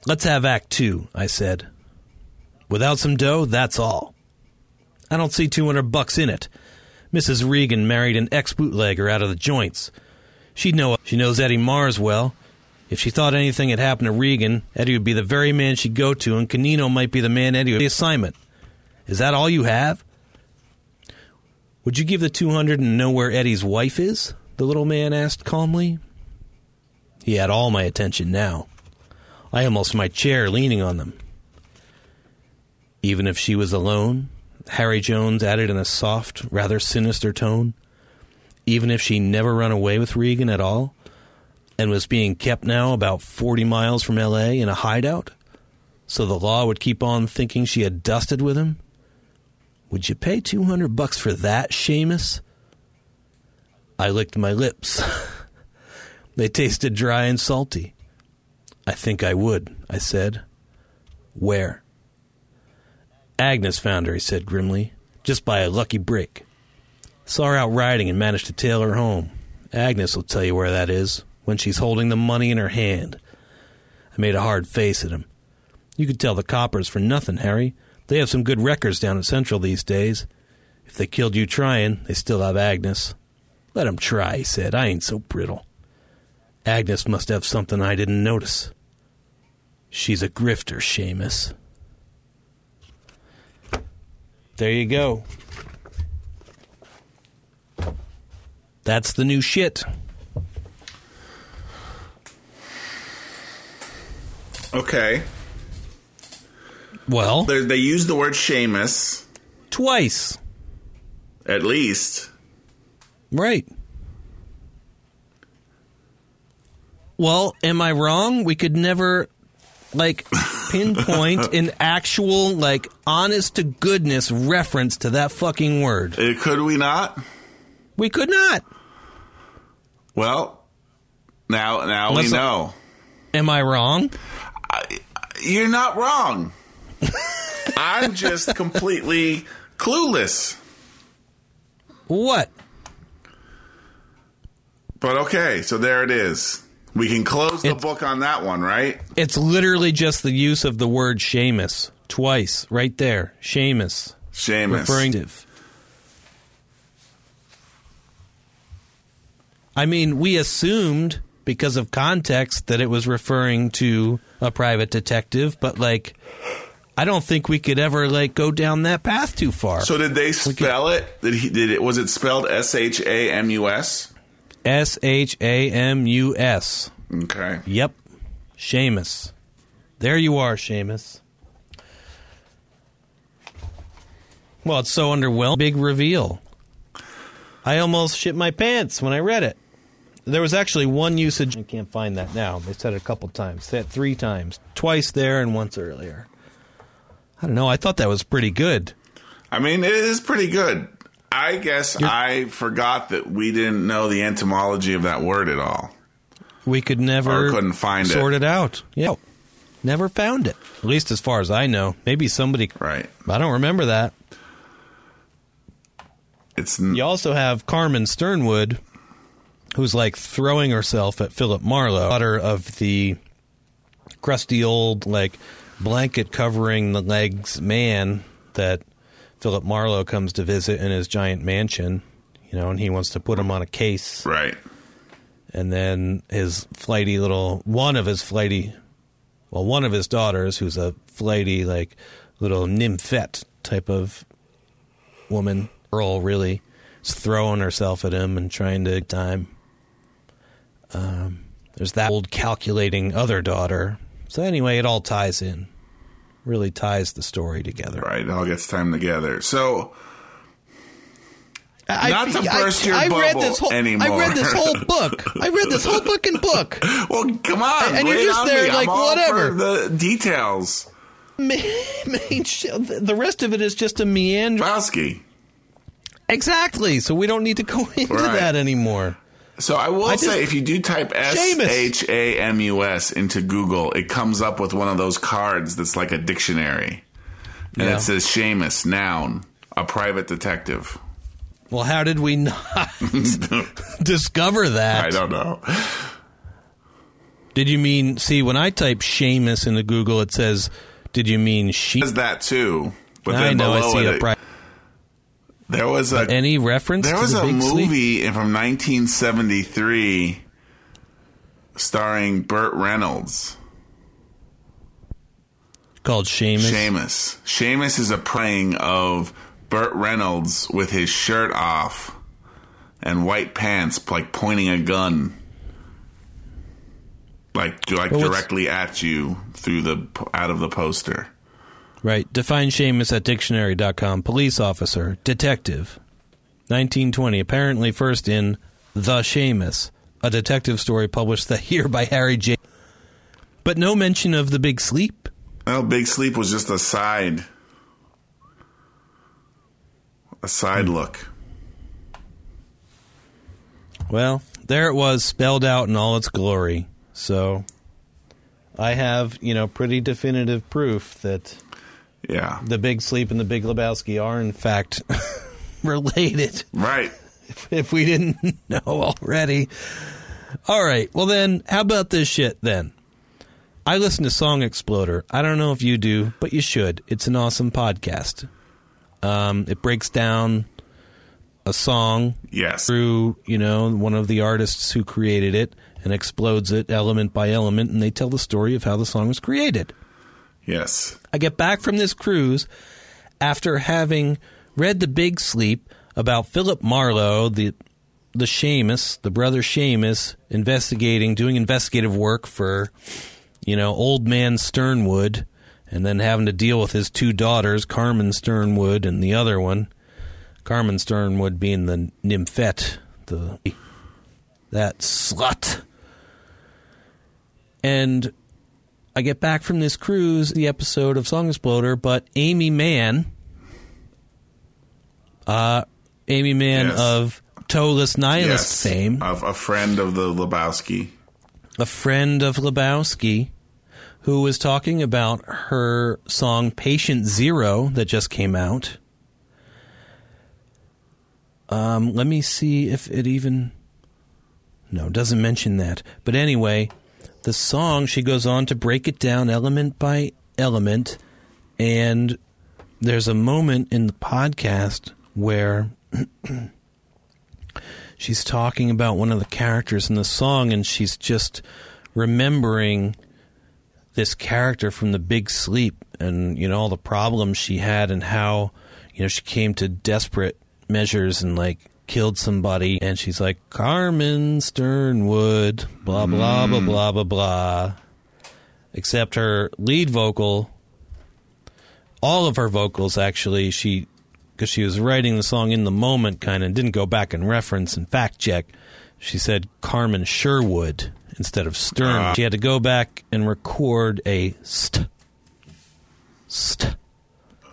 Let's have Act Two, I said. Without some dough, that's all. I don't see 200 bucks in it. Mrs. Regan married an ex bootlegger out of the joints. She'd know she knows Eddie Mars well. If she thought anything had happened to Regan, Eddie would be the very man she'd go to, and Canino might be the man Eddie would the assignment. Is that all you have? Would you give the 200 and know where Eddie's wife is? The little man asked calmly. He had all my attention now. I almost my chair leaning on them. Even if she was alone, Harry Jones added in a soft, rather sinister tone. Even if she never run away with Regan at all, and was being kept now about 40 miles from L.A. in a hideout, so the law would keep on thinking she had dusted with him? Would you pay 200 bucks for that, shamus? I licked my lips. they tasted dry and salty. I think I would, I said. Where? Agnes found her, he said grimly, just by a lucky break. Saw her out riding and managed to tail her home. Agnes will tell you where that is, when she's holding the money in her hand. I made a hard face at him. You could tell the coppers for nothing, Harry. They have some good records down at Central these days. If they killed you trying, they still have Agnes. Let 'em try, he said. I ain't so brittle. Agnes must have something I didn't notice. She's a grifter, shamus. There you go. That's the new shit. Okay. Well, They, they use the word shamus, twice. at least. Right. Well, am I wrong? We could never like pinpoint an actual like honest to goodness reference to that fucking word. Uh, Could we not? We could not. Well, now now Let's- we know. Am I wrong? You're not wrong. I'm just completely clueless. What? But okay, so there it is. We can close the It's- book on that one, right? It's literally just the use of the word shamus twice, right there. Shamus, shamus. referring to. I mean, we assumed because of context that it was referring to a private detective, but like, I don't think we could ever like go down that path too far. So did they spell it? Did he? Did it? Was it spelled S H A M U S? S H A M U S. Okay. Yep, shamus. There you are, shamus. Well, it's so underwhelming. Big reveal. I almost shit my pants when I read it. There was actually one usage. I can't find that now. They said it a couple times. Said three times. Twice there and once earlier. I don't know. I thought that was pretty good. I mean, it is pretty good. I guess I forgot that we didn't know the etymology of that word at all. We could never Or couldn't find it. sort it out. Yeah. Never found it. At least as far as I know. Maybe somebody. Right. I don't remember that. It's n- You also have Carmen Sternwood, who's like throwing herself at Philip Marlowe, daughter of the crusty old like blanket covering the legs man that Philip Marlowe comes to visit in his giant mansion. You know, and he wants to put him on a case. right. And then his flighty little one of his flighty, well, one of his daughters, who's a flighty like little nymphette type of woman, girl really, is throwing herself at him and trying to time. Um, there's that old calculating other daughter. So anyway, it all ties in. Really ties the story together. Right. It all gets time together. So I, Not to burst your read bubble this whole, I anymore. read this whole book. I read this whole fucking book. Well, come on. And you're just there me. like, I'm all whatever. for the details. main, main sh- the rest of it is just a meander. Bowski. Exactly. So we don't need to go into Right. that anymore. So I will I just- say, if you do type S. H A M U S into Google, it comes up with one of those cards that's like a dictionary, and Yeah. it says shamus, noun, a private detective. Well, how did we not discover that? I don't know. Did you mean see when I type shamus into Google, it says, "Did you mean she?" It says that too, but I then know. I below see it, a pri- there was a any reference. There to was the a big sleep? movie from 1973 starring Burt Reynolds. called Shamus. Shamus. Shamus is a praying of Burt Reynolds with his shirt off and white pants, like pointing a gun, like like directly at you through the out of the poster. Right. Define shamus at dictionary.com. Police officer, detective. 1920. Apparently first in The Shamus, a detective story published that year by Harry J. But no mention of the big sleep. Well, Big Sleep was just a side, a side hmm. look. Well, there it was, spelled out in all its glory. So I have, you know, pretty definitive proof that Yeah. the Big Sleep and the Big Lebowski are, in fact, related. Right. If we didn't know already. All right. Well, then, how about this shit then? I listen to Song Exploder. I don't know if you do, but you should. It's an awesome podcast. Um, it breaks down a song Yes. through, you know, one of the artists who created it and explodes it element by element, and they tell the story of how the song was created. Yes. I get back from this cruise after having read The Big Sleep about Philip Marlowe, the the shamus, the brother shamus, investigating, doing investigative work for, you know, old man Sternwood, and then having to deal with his two daughters, Carmen Sternwood and the other one, Carmen Sternwood being the nymphette, the that slut. And I get back from this cruise, the episode of Song Exploder, but Aimee Mann, uh, Aimee Mann Yes. of Toeless Nihilist Yes. fame, Of a friend of the Lebowski. a friend of Lebowski, who was talking about her song Patient Zero that just came out. Um, let me see if it even. No, doesn't mention that. But anyway, the song, she goes on to break it down element by element. And there's a moment in the podcast where she's talking about one of the characters in the song and she's just remembering this character from the big sleep and you know all the problems she had and how you know she came to desperate measures and like killed somebody and she's like Carmen Sternwood blah blah blah blah blah blah except her lead vocal all of her vocals actually she because she was writing the song in the moment kind of didn't go back and reference and fact check she said carmen sherwood instead of stern Ah. she had to go back and record a st st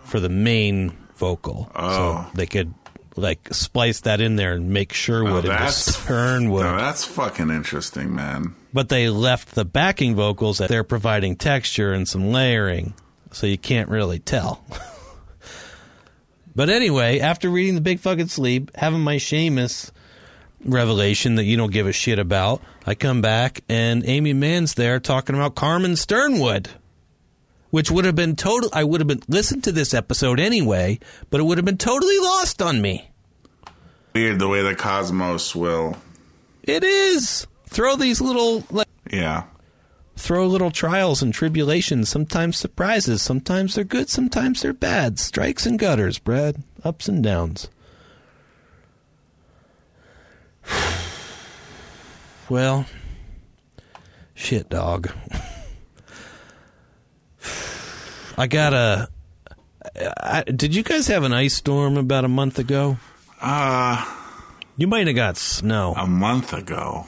for the main vocal Oh. so they could like splice that in there and make sherwood Oh, into that's sternwood No, that's fucking interesting, man. but they left the backing vocals that they're providing texture and some layering, so you can't really tell. but anyway, after reading the Big Fucking Sleep, having my shamus revelation that you don't give a shit about, I come back and Aimee Mann's there talking about Carmen Sternwood. Which would have been total. I would have been listened to this episode anyway, but it would have been totally lost on me. Weird the way the cosmos will. It is throw these little like Yeah. throw little trials and tribulations, sometimes surprises, sometimes they're good, sometimes they're bad. Strikes and gutters, Brad. Ups and downs. Well, shit, dog. I got a. I, did you guys have an ice storm about a month ago? Uh, You might have got snow. a month ago.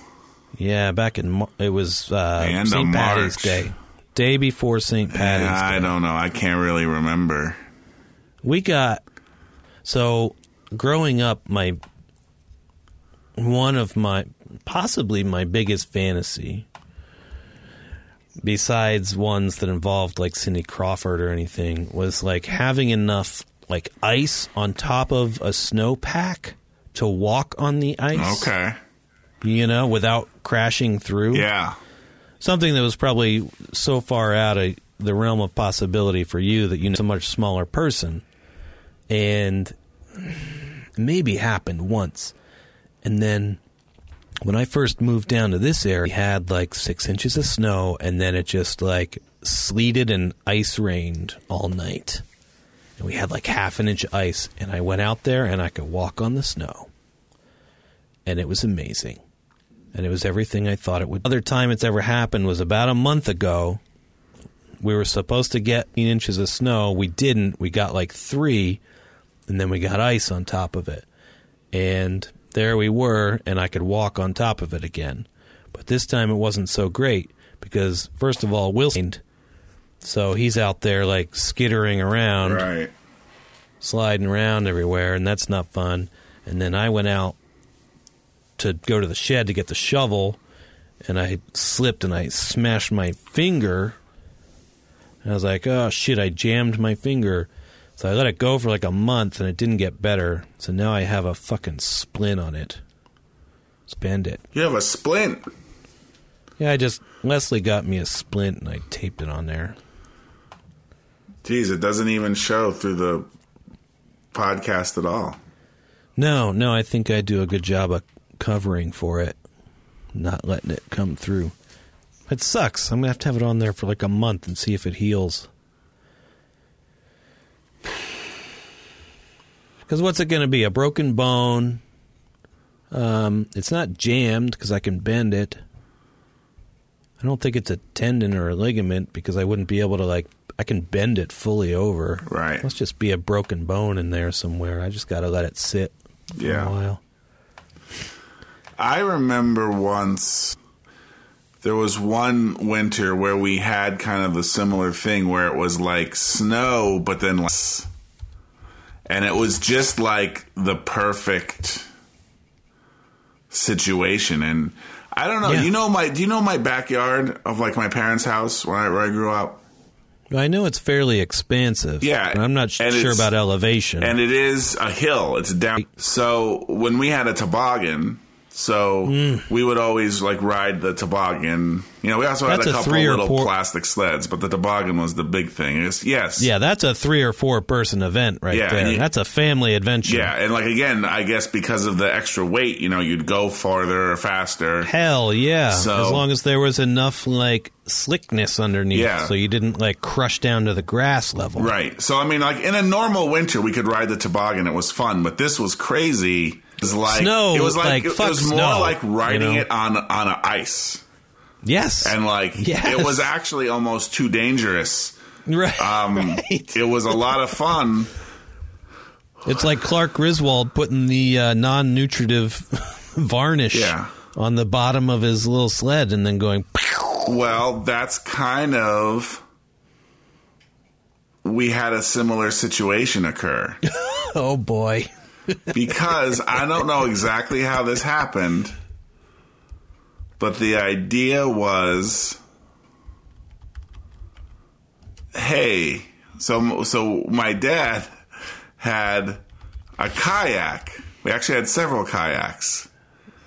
Yeah, back in it was uh, The end of St. Patty's. Day, day before St. Patty's Yeah, I Day. don't know. I can't really remember. We got so growing up. My one of my possibly my biggest fantasy, besides ones that involved like Cindy Crawford or anything, was like having enough like ice on top of a snowpack to walk on the ice. Okay. you know, without crashing through. Yeah. something that was probably so far out of the realm of possibility for you that you're a much smaller person and maybe happened once and then when i first moved down to this area we had like six inches of snow and then it just like sleeted and ice rained all night and we had like half an inch of ice and i went out there and i could walk on the snow and it was amazing and it was everything I thought it would. Other time it's ever happened was about a month ago. we were supposed to get inches of snow. We didn't. We got like three, and then we got ice on top of it. And there we were, and I could walk on top of it again. But this time it wasn't so great because, first of all, Wilson, so he's out there like skittering around, Right. sliding around everywhere, and that's not fun. And then I went out to go to the shed to get the shovel, and I slipped and I smashed my finger. And I was like, oh shit, I jammed my finger. So I let it go for like a month and it didn't get better. So now I have a fucking splint on it. Spend it. You have a splint. Yeah, I just, Leslie got me a splint and I taped it on there. Geez, it doesn't even show through the podcast at all. No, no, I think I do a good job of covering for it, not letting it come through. It sucks. I'm gonna have to have it on there for like a month and see if it heals. Because what's it gonna be? A broken bone? Um, it's not jammed because I can bend it. I don't think it's a tendon or a ligament because I wouldn't be able to like. I can bend it fully over. Right. Must just be a broken bone in there somewhere. I just got to let it sit for Yeah. a while. I remember once there was one winter where we had kind of a similar thing where it was like snow, but then less. And it was just like the perfect situation. And I don't know. Yeah. You know my? Do you know my backyard of like my parents' house where I, where I grew up? I know it's fairly expansive. Yeah, I'm not sure about elevation. and it is a hill. It's down. So when we had a toboggan, so Mm. we would always like ride the toboggan. You know, we also had That's a a couple three little four- plastic sleds, but the toboggan was the big thing. It's, yes, yeah, that's a three or four person event right Yeah, there. you- that's a family adventure. yeah, and like again, I guess because of the extra weight, you know, you'd go farther or faster. Hell yeah. So- as long as there was enough like slickness underneath Yeah. so you didn't like crush down to the grass level. Right. So I mean, like in a normal winter, we could ride the toboggan. It was fun, but this was crazy. It was like Snow, It was like, like, it, fuck was more snow, like riding you know? it on on a ice. Yes. and like Yes. it was actually almost too dangerous. right. Um, Right. It was a lot of fun. It's like Clark Griswold putting the uh, non-nutritive varnish Yeah. on the bottom of his little sled and then going Well, that's kind of we had a similar situation occur oh boy. Because I don't know exactly how this happened, but the idea was, hey, so so my dad had a kayak. We actually had several kayaks.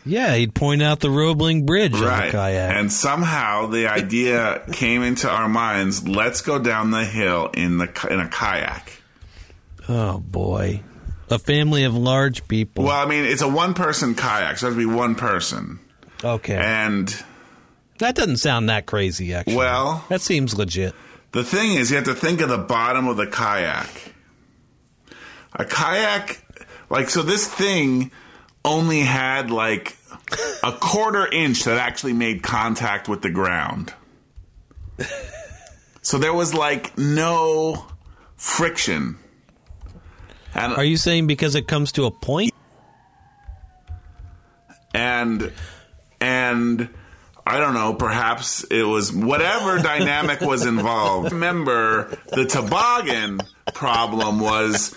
Yeah, he'd point out the Roebling Bridge on the kayak. And somehow the idea came into our minds: let's go down the hill in the in a kayak. oh boy. A family of large people. Well, I mean, it's a one-person kayak, so it has to be one person. okay. And that doesn't sound that crazy actually. Well- that seems legit. the thing is, you have to think of the bottom of the kayak. A kayak, like, so this thing only had like a quarter inch that actually made contact with the ground. So there was like no friction. And Are you saying because it comes to a point? and and I don't know, perhaps it was whatever dynamic was involved. Remember, the toboggan problem was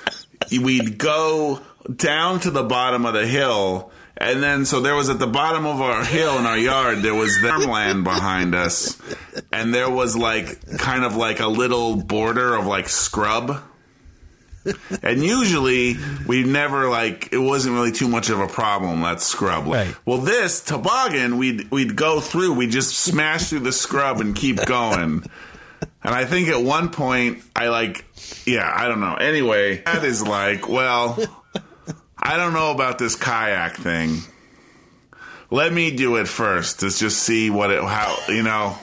we'd go down to the bottom of the hill. And then, so there was at the bottom of our hill in our yard, there was land behind us. And there was like, kind of like a little border of like scrub. And usually we never like it wasn't really too much of a problem that scrub. Right. Well, this toboggan we'd we'd go through. We just smash through the scrub and keep going. and I think at one point I like yeah I don't know. Anyway, that is like well I don't know about this kayak thing. Let me do it first. Let's just see what it how you know.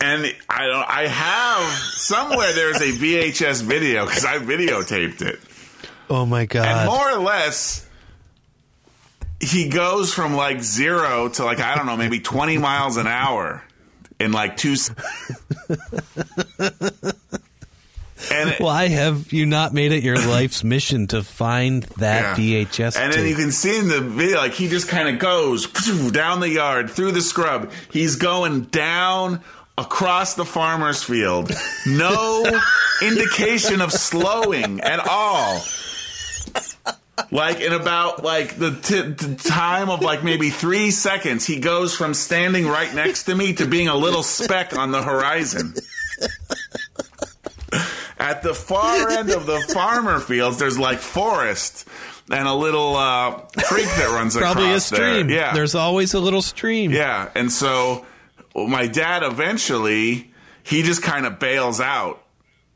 And I don't. I have somewhere. There's a VHS video because I videotaped it, Oh my and god. more or less, he goes from like zero to like I don't know, maybe twenty miles an hour in like two. and Why have you not made it your life's mission to find that Yeah. VHS And then tape? you can see in the video, like he just kind of goes down the yard through the scrub. He's going down across the farmer's field. No indication of slowing at all. Like in about like the t- t- time of like maybe three seconds, he goes from standing right next to me to being a little speck on the horizon. At the far end of the farmer fields, there's like forest and a little uh, creek that runs Probably a across there. stream. Yeah, There's always a little stream. yeah, and so well, my dad eventually he just kind of bails out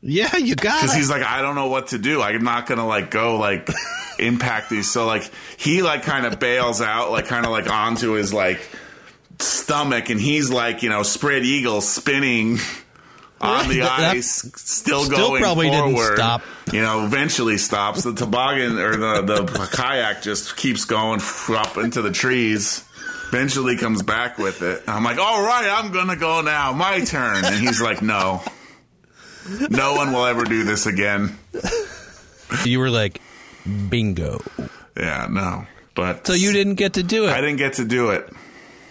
Yeah, you got because he's like, I don't know what to do. I'm not gonna like go like impact these. So like he like kind of bails out, like kind of like onto his like stomach, and he's like you know spread eagle spinning. On the that- ice, still, still going probably didn't forward. stop. You know, eventually stops. The toboggan or the, the kayak just keeps going up into the trees. Eventually comes back with it. I'm like, all right, I'm gonna go now. My turn. And he's like, no, no one will ever do this again. you were like, bingo. Yeah, no. But So you didn't get to do it. I didn't get to do it.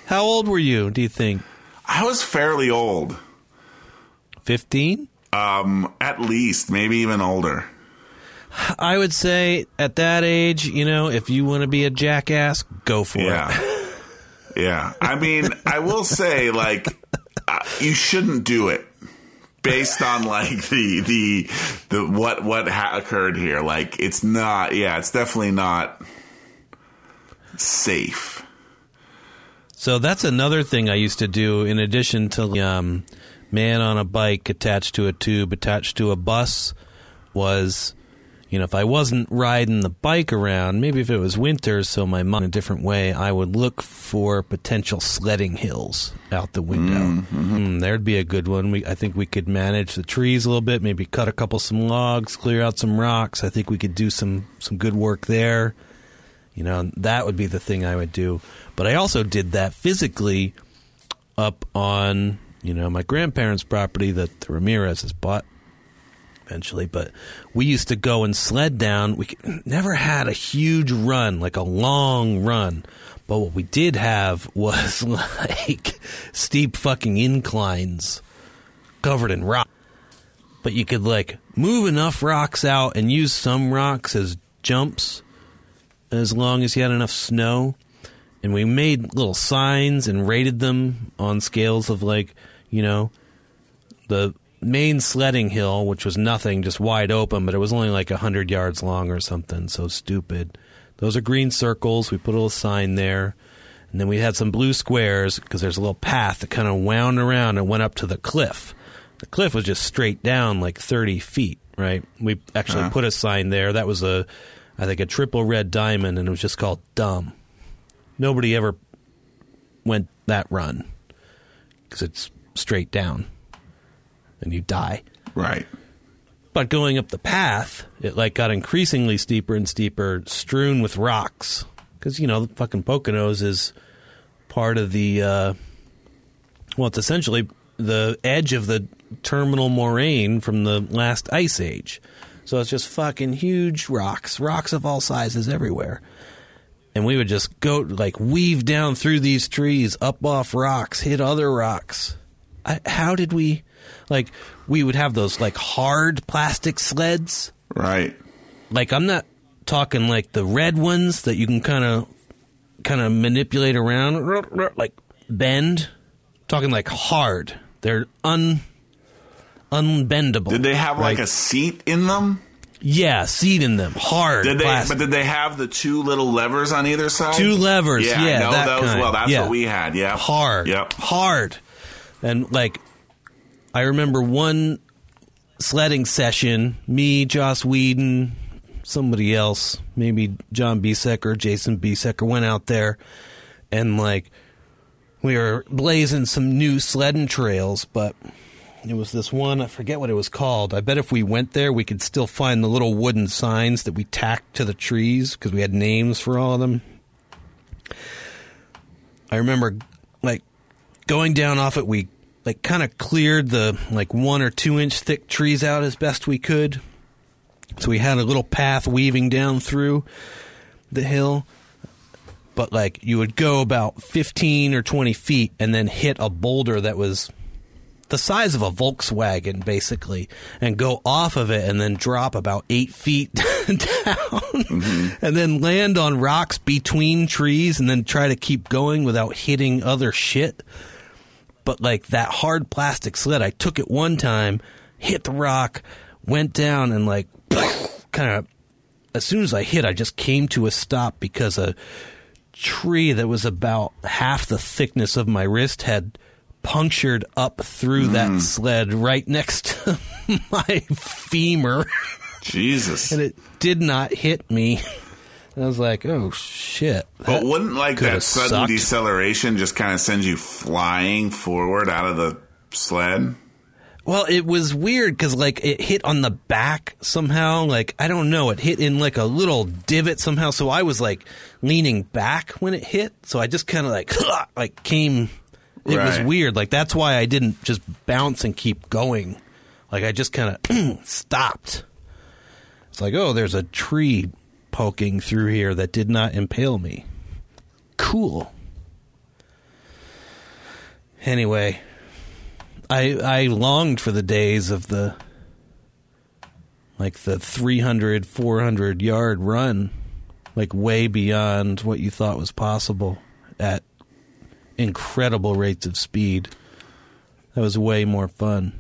How old were you? Do you think I was fairly old. fifteen? Um, at least, maybe even older. I would say at that age, you know, if you want to be a jackass, go for it. Yeah. I mean, I will say, like, uh, you shouldn't do it based on like the the the what what ha- occurred here. Like, it's not. Yeah, it's definitely not safe. So that's another thing I used to do in addition to um, man on a bike attached to a tube attached to a bus was you know if I wasn't riding the bike around maybe if it was winter so my mom in a different way I would look for potential sledding hills out the window. Mm, there'd be a good one. We I think we could manage the trees a little bit maybe cut a couple some logs clear out some rocks. I think we could do some some good work there. You know, that would be the thing I would do. But I also did that physically up on, you know, my grandparents' property that the Ramirez's bought eventually. But we used to go and sled down. We never had a huge run, like a long run. But what we did have was like steep fucking inclines covered in rock. But you could like move enough rocks out and use some rocks as jumps as long as you had enough snow. And we made little signs and rated them on scales of like, you know, the main sledding hill, which was nothing, just wide open, but it was only like a hundred yards long or something. So stupid. Those are green circles. We put a little sign there. And then we had some blue squares because there's a little path that kind of wound around and went up to the cliff. The cliff was just straight down like 30 feet, right? We actually Uh-huh. put a sign there. That was a, I think, a triple red diamond, and it was just called Dumb. Nobody ever went that run because it's straight down and you die. Right. But going up the path, it like got increasingly steeper and steeper, strewn with rocks. Because you know, the fucking Poconos is part of the. Uh, well, it's essentially the edge of the terminal moraine from the last ice age. So it's just fucking huge rocks, rocks of all sizes everywhere. And we would just go like weave down through these trees, up off rocks, hit other rocks. I, how did we like we would have those like hard plastic sleds Right. like I'm not talking like the red ones that you can kind of kind of manipulate around like bend talking like hard they're un unbendable Did they have like a seat in them? yeah seat in them hard Did they? plastic. But did they have the two little levers on either side? Two levers, Yeah, yeah, I know that those kind. well. That's Yeah. what we had. Yeah. hard Yep. hard and like i remember one sledding session me joss whedon somebody else maybe john Bisek or jason Bisek went out there and like we were blazing some new sledding trails but it was this one i forget what it was called i bet if we went there we could still find the little wooden signs that we tacked to the trees because we had names for all of them I remember like going down off it. We like kind of cleared the like one or two inch thick trees out as best we could. So we had a little path weaving down through the hill. But like you would go about 15 or 20 feet and then hit a boulder that was the size of a Volkswagen, basically, and go off of it and then drop about eight feet down mm-hmm. and then land on rocks between trees and then try to keep going without hitting other shit. But like that hard plastic sled, I took it one time, hit the rock, went down, and like kind of as soon as I hit, I just came to a stop because a tree that was about half the thickness of my wrist had punctured up through mm. that sled right next to my femur. Jesus. and it did not hit me. I was like, oh shit. But wouldn't like that sudden sucked. deceleration just kind of send you flying forward out of the sled? Well, it was weird because like it hit on the back somehow. Like I don't know, it hit in like a little divot somehow. So I was like leaning back when it hit. So I just kind of like like came it right. was weird. Like that's why I didn't just bounce and keep going. Like I just kind of stopped. It's like, oh, there's a tree poking through here that did not impale me. Cool. Anyway, I I longed for the days of the like the 300 400 yard run like way beyond what you thought was possible at incredible rates of speed. That was way more fun.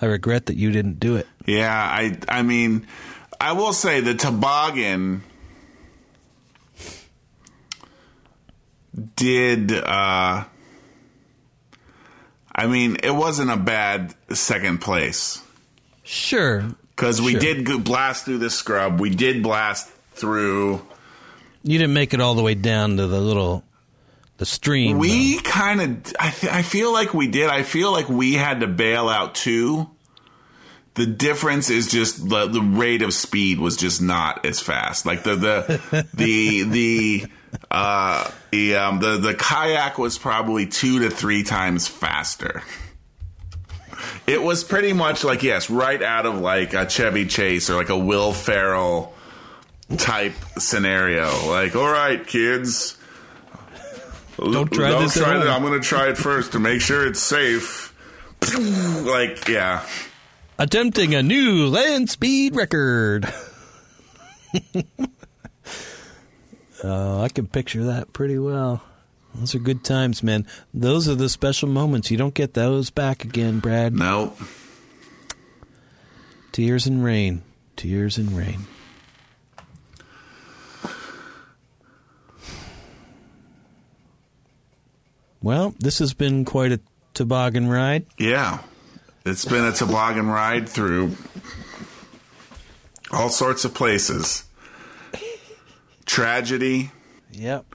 I regret that you didn't do it. Yeah, I I mean, I will say the toboggan did uh I mean, it wasn't a bad second place. Sure. Cuz we sure. did blast through the scrub. We did blast through you didn't make it all the way down to the little the stream. We kind of, I, th- I feel like we did. I feel like we had to bail out too. The difference is just the, the rate of speed was just not as fast. Like the the the the uh, the um, the the kayak was probably two to three times faster. It was pretty much like yes, right out of like a Chevy Chase or like a Will Ferrell type scenario. Like, all right, kids, don't try don't this. Try it. I'm going to try it first to make sure it's safe. like, yeah. Attempting a new land speed record. uh, I can picture that pretty well. Those are good times, man. Those are the special moments. You don't get those back again, Brad. Nope. Tears and rain. Tears and rain. Well, this has been quite a toboggan ride. Yeah. It's been a toboggan ride through all sorts of places. Tragedy. Yep.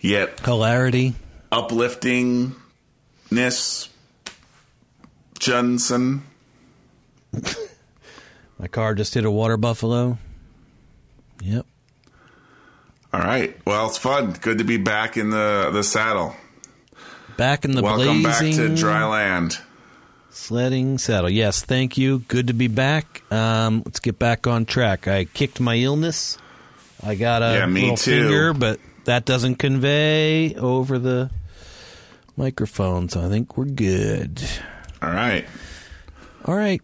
Yet hilarity. Upliftingness. Johnson. My car just hit a water buffalo. Yep. All right. Well, it's fun. Good to be back in the the saddle. Back in the Welcome blazing back to dry land. Sledding saddle. Yes, thank you. Good to be back. Um, let's get back on track. I kicked my illness. I got a yeah, little too. finger, but that doesn't convey over the microphone, so I think we're good. All right. All right.